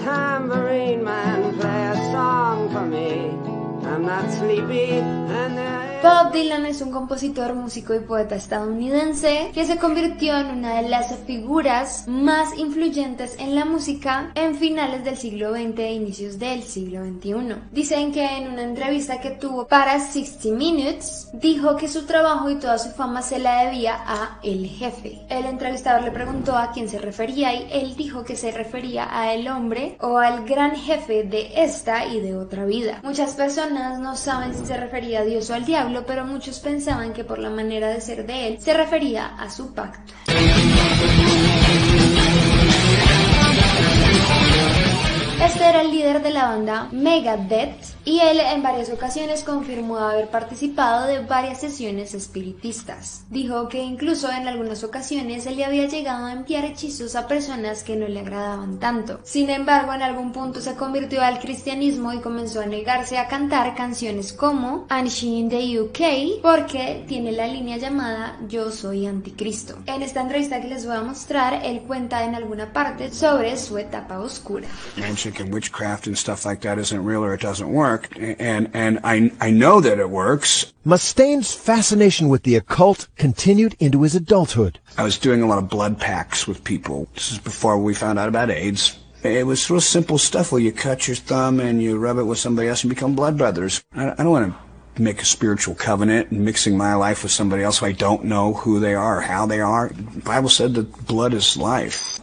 S8: not sleepy and I...
S7: Bob Dylan es un compositor, músico y poeta estadounidense que se convirtió en una de las figuras más influyentes en la música en finales del siglo XX e inicios del siglo XXI. Dicen que en una entrevista que tuvo para 60 Minutes dijo que su trabajo y toda su fama se la debía a el jefe. El entrevistador le preguntó a quién se refería y él dijo que se refería a el hombre o al gran jefe de esta y de otra vida. Muchas personas no saben si se refería a Dios o al diablo pero muchos pensaban que por la manera de ser de él se refería a su pacto. Este era el líder de la banda Megadeth y él en varias ocasiones confirmó haber participado de varias sesiones espiritistas. Dijo que incluso en algunas ocasiones él le había llegado a enviar hechizos a personas que no le agradaban tanto. Sin embargo, en algún punto se convirtió al cristianismo y comenzó a negarse a cantar canciones como And She in the UK porque tiene la línea llamada Yo soy anticristo. En esta entrevista que les voy a mostrar, él cuenta en alguna parte sobre su etapa oscura.
S9: Magic and witchcraft and stuff like that isn't real or it doesn't work. And and I I know that it works.
S10: Mustaine's fascination with the occult continued into his adulthood.
S9: I was doing a lot of blood packs with people. This is before we found out about AIDS. It was real simple stuff where you cut your thumb and you rub it with somebody else and become blood brothers. I, I don't want to make a spiritual covenant and mixing my life with somebody else who I don't know who they are or how they are. The Bible said that blood is life.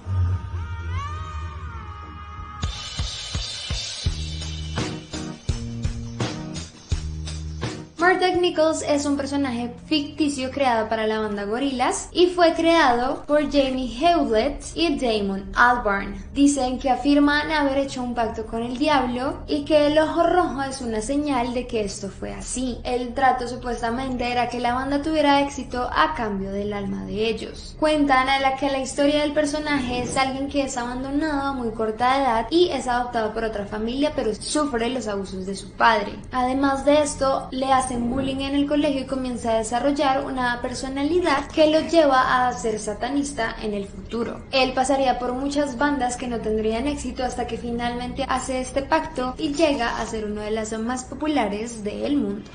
S7: Murdoch Nichols es un personaje ficticio creado para la banda Gorillaz y fue creado por Jamie Hewlett y Damon Albarn. Dicen que afirman haber hecho un pacto con el diablo y que el ojo rojo es una señal de que esto fue así. El trato supuestamente era que la banda tuviera éxito a cambio del alma de ellos. Cuentan a la que la historia del personaje es alguien que es abandonado a muy corta edad y es adoptado por otra familia pero sufre los abusos de su padre. Además de esto, le hacen bullying en el colegio y comienza a desarrollar una personalidad que lo lleva a ser satanista en el futuro. Él pasaría por muchas bandas que no tendrían éxito hasta que finalmente hace este pacto y llega a ser uno de las más populares del mundo.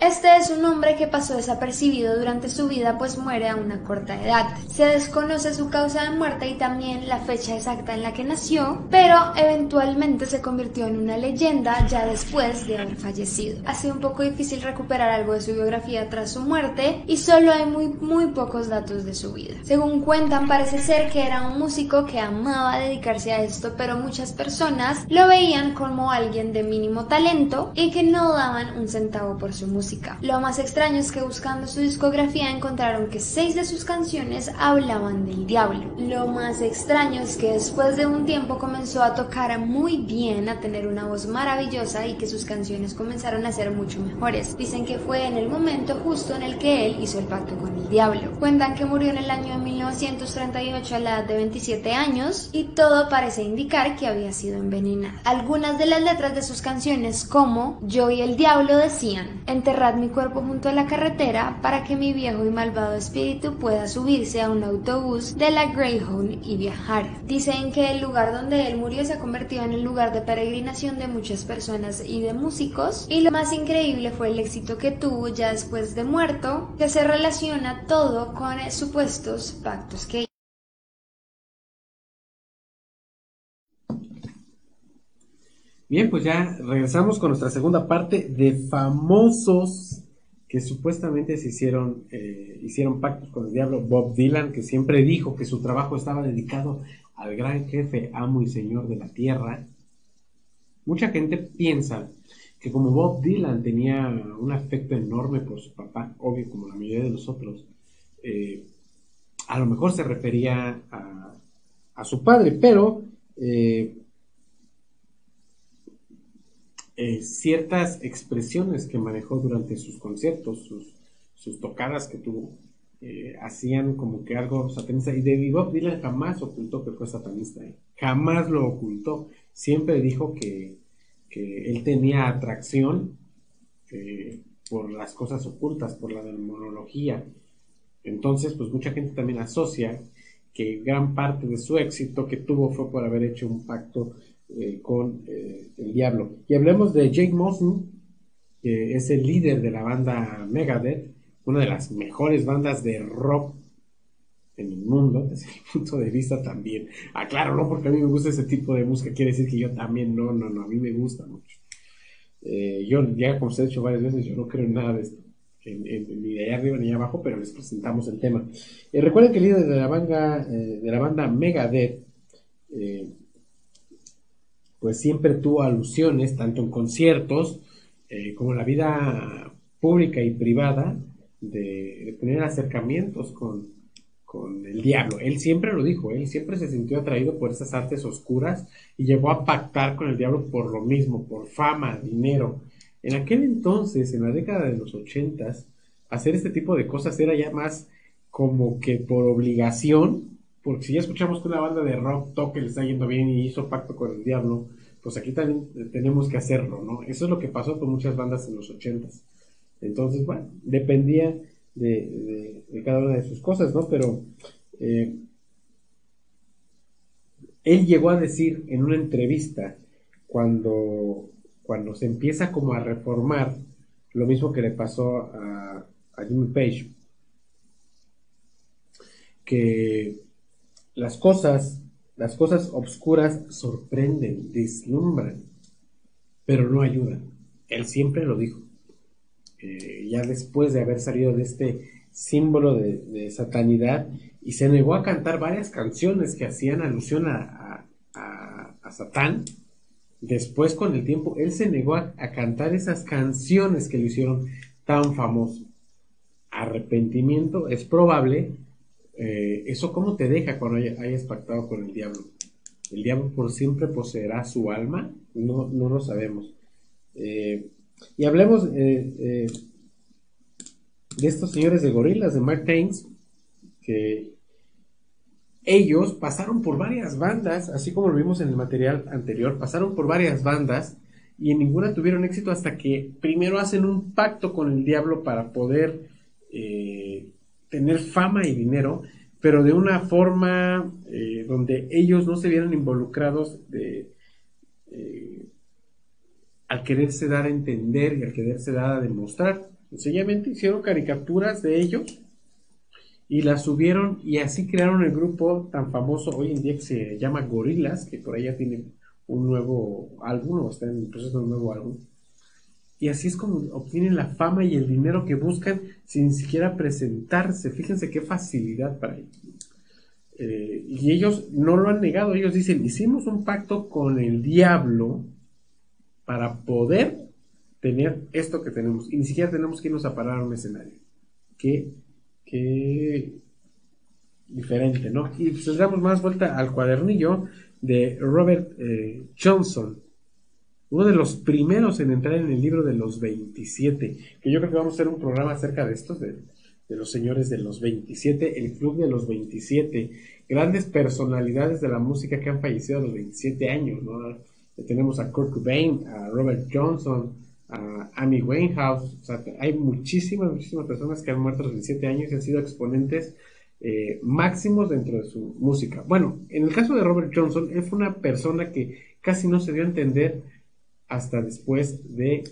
S7: Este es un hombre que pasó desapercibido durante su vida pues muere a una corta edad. Se desconoce su causa de muerte y también la fecha exacta en la que nació, pero eventualmente se convirtió en una leyenda ya después de haber fallecido. Ha sido un poco difícil recuperar algo de su biografía tras su muerte y solo hay muy muy pocos datos de su vida. Según cuentan parece ser que era un músico que amaba dedicarse a esto, pero muchas personas lo veían como alguien de mínimo talento y que no daban un centavo por su música. Lo más extraño es que buscando su discografía encontraron que seis de sus canciones hablaban del diablo. Lo más extraño es que después de un tiempo comenzó a tocar muy bien, a tener una voz maravillosa y que sus canciones comenzaron a ser mucho mejores. Dicen que fue en el momento justo en el que él hizo el pacto con el diablo. Cuentan que murió en el año de 1938 a la edad de 27 años y todo parece indicar que había sido envenenado. Algunas de las letras de sus canciones como yo y el diablo decían, enterrad mi cuerpo junto a la carretera para que mi viejo y malvado espíritu pueda subirse a un autobús de la Greyhound y viajar. Dicen que el lugar donde él murió se ha convertido en el lugar de peregrinación de muchas personas y de músicos y lo más increíble fue el éxito que tuvo ya después de muerto, que se relaciona todo con supuestos pactos que
S2: Bien, pues ya regresamos con nuestra segunda parte de famosos que supuestamente se hicieron, eh, hicieron pactos con el diablo. Bob Dylan, que siempre dijo que su trabajo estaba dedicado al gran jefe, amo y señor de la tierra. Mucha gente piensa que como Bob Dylan tenía un afecto enorme por su papá, obvio como la mayoría de nosotros, eh, a lo mejor se refería a, a su padre, pero eh, eh, ciertas expresiones que manejó durante sus conciertos, sus, tocadas que tuvo, eh, hacían como que algo satanista. Y David Bob Dylan jamás ocultó que fue satanista, ¿eh? jamás lo ocultó. Siempre dijo que, que él tenía atracción por las cosas ocultas, por la demonología. Entonces, pues mucha gente también asocia que gran parte de su éxito que tuvo fue por haber hecho un pacto eh, con eh, el diablo. Y hablemos de Jake Mosley, que es el líder de la banda Megadeth, una de las mejores bandas de rock en el mundo, desde mi punto de vista también. Aclaro, no porque a mí me gusta ese tipo de música, quiere decir que yo también, no, no, no, a mí me gusta mucho. Eh, yo ya, como se ha dicho varias veces, yo no creo en nada de esto, ni de allá arriba ni allá abajo, pero les presentamos el tema. recuerden que el líder de la banda, de la banda Megadeth, pues siempre tuvo alusiones, tanto en conciertos eh, como en la vida pública y privada, de, tener acercamientos con, con, el diablo. Él siempre lo dijo, él siempre se sintió atraído por esas artes oscuras y llegó a pactar con el diablo por lo mismo, por fama, dinero. En aquel entonces, en la década de los ochentas, hacer este tipo de cosas era ya más como que por obligación porque si ya escuchamos que una banda de rock toque le está yendo bien y hizo pacto con el diablo, pues aquí también tenemos que hacerlo, ¿no? Eso es lo que pasó con muchas bandas en los ochentas. Entonces, bueno, dependía de, cada una de sus cosas, ¿no? Pero eh, él llegó a decir en una entrevista, cuando, cuando se empieza como a reformar, lo mismo que le pasó a, a Jimmy Page, que las cosas, las cosas obscuras sorprenden, deslumbran, pero no ayudan. Él siempre lo dijo. Eh, ya después de haber salido de este símbolo de, satanidad y se negó a cantar varias canciones que hacían alusión a, a, Satán. Después, con el tiempo, él se negó a, cantar esas canciones que lo hicieron tan famoso. Arrepentimiento es probable eh, ¿Eso cómo te deja cuando hayas pactado con el diablo? ¿El diablo por siempre poseerá su alma? No, no lo sabemos. Eh, y hablemos eh, de estos señores de gorilas, de Mark Tains, que ellos pasaron por varias bandas, así como lo vimos en el material anterior, pasaron por varias bandas y en ninguna tuvieron éxito hasta que primero hacen un pacto con el diablo para poder tener fama y dinero, pero de una forma eh, donde ellos no se vieran involucrados de, eh, al quererse dar a entender y al quererse dar a demostrar. Sencillamente hicieron caricaturas de ellos y las subieron y así crearon el grupo tan famoso hoy en día que se llama Gorilas, que por ya tiene un nuevo álbum o está en el proceso de un nuevo álbum. Y así es como obtienen la fama y el dinero que buscan sin siquiera presentarse. Fíjense qué facilidad para ellos. Eh, y ellos no lo han negado. Ellos dicen, hicimos un pacto con el diablo para poder tener esto que tenemos. Y ni siquiera tenemos que irnos a parar a un escenario. Qué, qué diferente, ¿no? Y pues damos más vuelta al cuadernillo de Robert eh, Johnson, uno de los primeros en entrar en el libro de los 27, que yo creo que vamos a hacer un programa acerca de estos, de, los señores de los 27, el club de los 27, grandes personalidades de la música que han fallecido a los 27 años, ¿no? Tenemos a Kurt Cobain, a Robert Johnson, a Amy Winehouse, hay muchísimas, muchísimas personas que han muerto a los 27 años y han sido exponentes eh, máximos dentro de su música. Bueno, en el caso de Robert Johnson, él fue una persona que casi no se dio a entender hasta después de,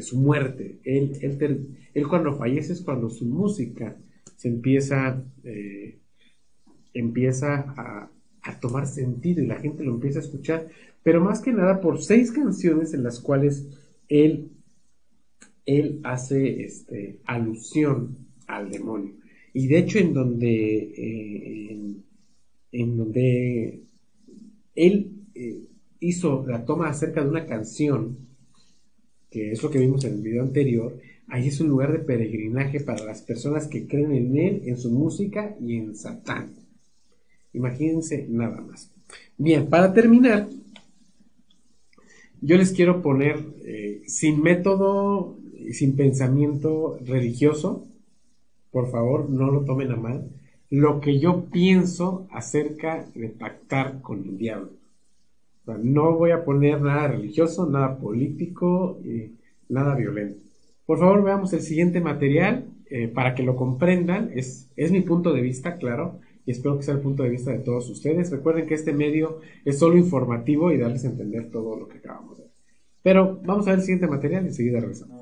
S2: su muerte. Él, él, cuando fallece es cuando su música se empieza, eh, empieza a, tomar sentido y la gente lo empieza a escuchar, pero más que nada por seis canciones en las cuales él, él hace este, alusión al demonio. Y de hecho en donde, eh, en, donde él eh, hizo la toma acerca de una canción, que es lo que vimos en el video anterior, ahí es un lugar de peregrinaje para las personas que creen en él, en su música y en Satán. Imagínense nada más. Bien, para terminar, yo les quiero poner, eh, sin método, sin pensamiento religioso, por favor, no lo tomen a mal, lo que yo pienso acerca de pactar con el diablo. No voy a poner nada religioso, nada político, y nada violento. Por favor, veamos el siguiente material eh, para que lo comprendan. Es, es mi punto de vista, claro, y espero que sea el punto de vista de todos ustedes. Recuerden que este medio es solo informativo y darles a entender todo lo que acabamos de ver. Pero vamos a ver el siguiente material y enseguida regresamos.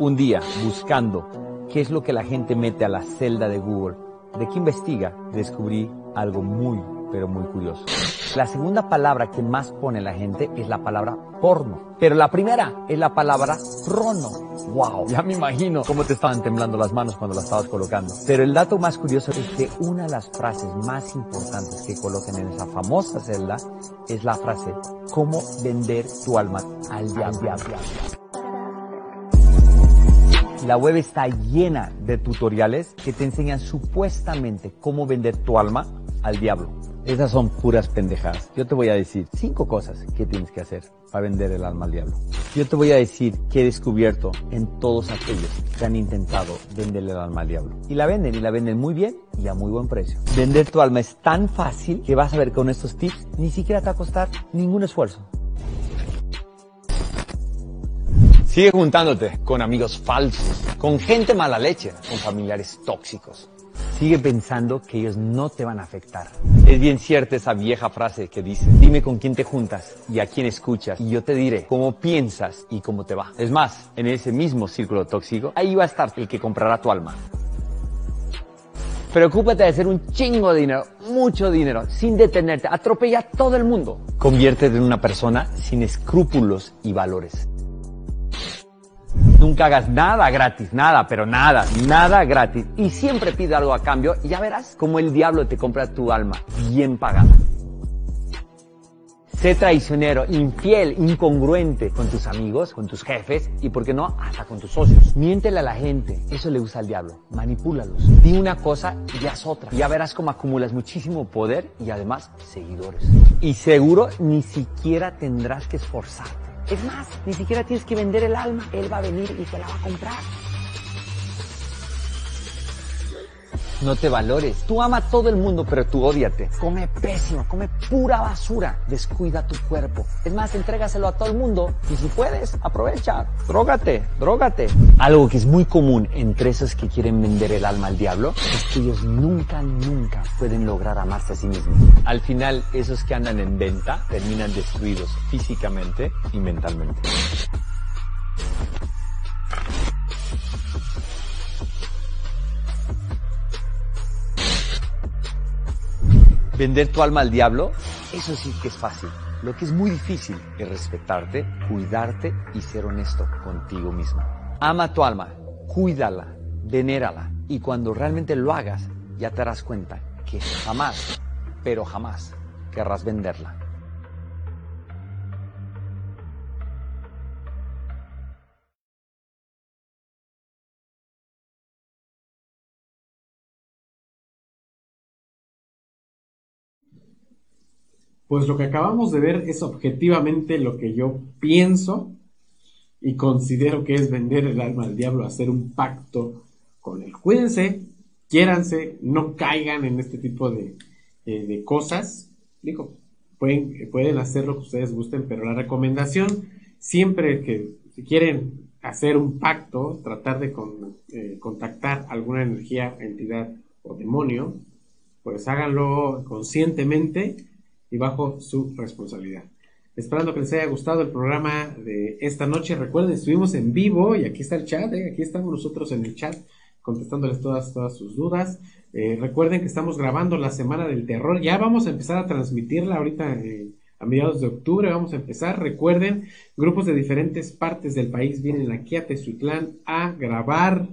S11: Un día, buscando qué es lo que la gente mete a la celda de Google, de que investiga, descubrí algo muy, pero muy curioso. La segunda palabra que más pone la gente es la palabra porno. Pero la primera es la palabra prono. ¡Wow! Ya me imagino cómo te estaban temblando las manos cuando la estabas colocando. Pero el dato más curioso es que una de las frases más importantes que colocan en esa famosa celda es la frase, ¿cómo vender tu alma al diablo? La web está llena de tutoriales que te enseñan supuestamente cómo vender tu alma al diablo. Esas son puras pendejadas. Yo te voy a decir cinco cosas que tienes que hacer para vender el alma al diablo. Yo te voy a decir que he descubierto en todos aquellos que han intentado venderle el alma al diablo. Y la venden, y la venden muy bien y a muy buen precio. Vender tu alma es tan fácil que vas a ver con estos tips ni siquiera te va a costar ningún esfuerzo. Sigue juntándote con amigos falsos, con gente mala leche, con familiares tóxicos. Sigue pensando que ellos no te van a afectar. Es bien cierta esa vieja frase que dice, dime con quién te juntas y a quién escuchas y yo te diré cómo piensas y cómo te va. Es más, en ese mismo círculo tóxico, ahí va a estar el que comprará tu alma. Preocúpate de hacer un chingo de dinero, mucho dinero, sin detenerte. Atropella a todo el mundo. Conviértete en una persona sin escrúpulos y valores. Nunca hagas nada gratis, nada, pero nada, nada gratis. Y siempre pide algo a cambio y ya verás cómo el diablo te compra tu alma bien pagada. Sé traicionero, infiel, incongruente con tus amigos, con tus jefes y, por qué no, hasta con tus socios. Miéntele a la gente, eso le gusta al diablo. Manipúlalos. Di una cosa y haz otra. Ya verás cómo acumulas muchísimo poder y además seguidores. Y seguro ni siquiera tendrás que esforzarte es más, ni siquiera tienes que vender el alma, él va a venir y te la va a comprar. No te valores. Tú ama a todo el mundo, pero tú odiate. Come pésimo, come pura basura. Descuida tu cuerpo. Es más, entrégaselo a todo el mundo. Y si puedes, aprovecha. Drógate, drógate. Algo que es muy común entre esos que quieren vender el alma al diablo es que ellos nunca, nunca pueden lograr amarse a sí mismos. Al final, esos que andan en venta terminan destruidos físicamente y mentalmente. Vender tu alma al diablo, eso sí que es fácil. Lo que es muy difícil es respetarte, cuidarte y ser honesto contigo misma. Ama tu alma, cuídala, venérala y cuando realmente lo hagas ya te darás cuenta que jamás, pero jamás querrás venderla.
S2: Pues lo que acabamos de ver es objetivamente lo que yo pienso y considero que es vender el alma al diablo, hacer un pacto con él. Cuídense, quiéranse, no caigan en este tipo de, eh, de cosas. Digo, pueden, pueden hacer lo que ustedes gusten, pero la recomendación siempre que si quieren hacer un pacto, tratar de eh, contactar alguna energía, entidad o demonio, pues háganlo conscientemente y bajo su responsabilidad. Esperando que les haya gustado el programa de esta noche. Recuerden, estuvimos en vivo y aquí está el chat, ¿eh? aquí estamos nosotros en el chat contestándoles todas, todas sus dudas. Eh, recuerden que estamos grabando la Semana del Terror. Ya vamos a empezar a transmitirla ahorita eh, a mediados de octubre. Vamos a empezar. Recuerden, grupos de diferentes partes del país vienen aquí a Tezuitlán a grabar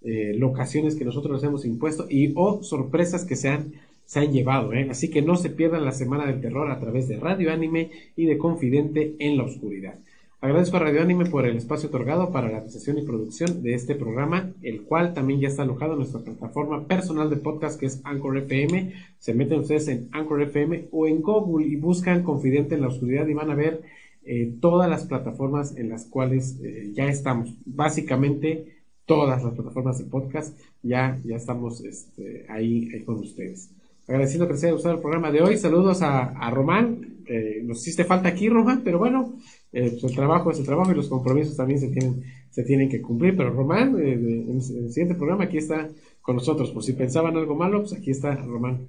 S2: locaciones que nosotros les hemos impuesto y o sorpresas que sean se han llevado, ¿eh? Así que no se pierdan la Semana del Terror a través de Radio Anime y de Confidente en la Oscuridad. Agradezco a Radio Anime por el espacio otorgado para la realización y producción de este programa, el cual también ya está alojado en nuestra plataforma personal de podcast que es Anchor FM. Se meten ustedes en Anchor FM o en Google y buscan Confidente en la Oscuridad y van a ver eh, todas las plataformas en las cuales eh, ya estamos. Básicamente todas las plataformas de podcast ya, ya estamos este, ahí, ahí con ustedes agradeciendo que les haya gustado el programa de hoy. Saludos a, Román. Eh, nos hiciste falta aquí, Román, pero bueno, eh, pues el trabajo es el trabajo y los compromisos también se tienen, se tienen que cumplir. Pero Román, eh, en, el siguiente programa aquí está con nosotros. Por si pensaban algo malo, pues aquí está Román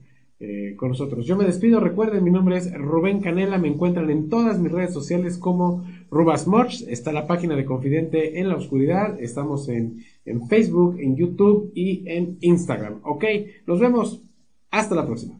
S2: con nosotros. Yo me despido. Recuerden, mi nombre es Rubén Canela. Me encuentran en todas mis redes sociales como Rubasmorch. Está la página de Confidente en la Oscuridad. Estamos en, en Facebook, en YouTube y en Instagram. Ok, nos vemos. Hasta la próxima.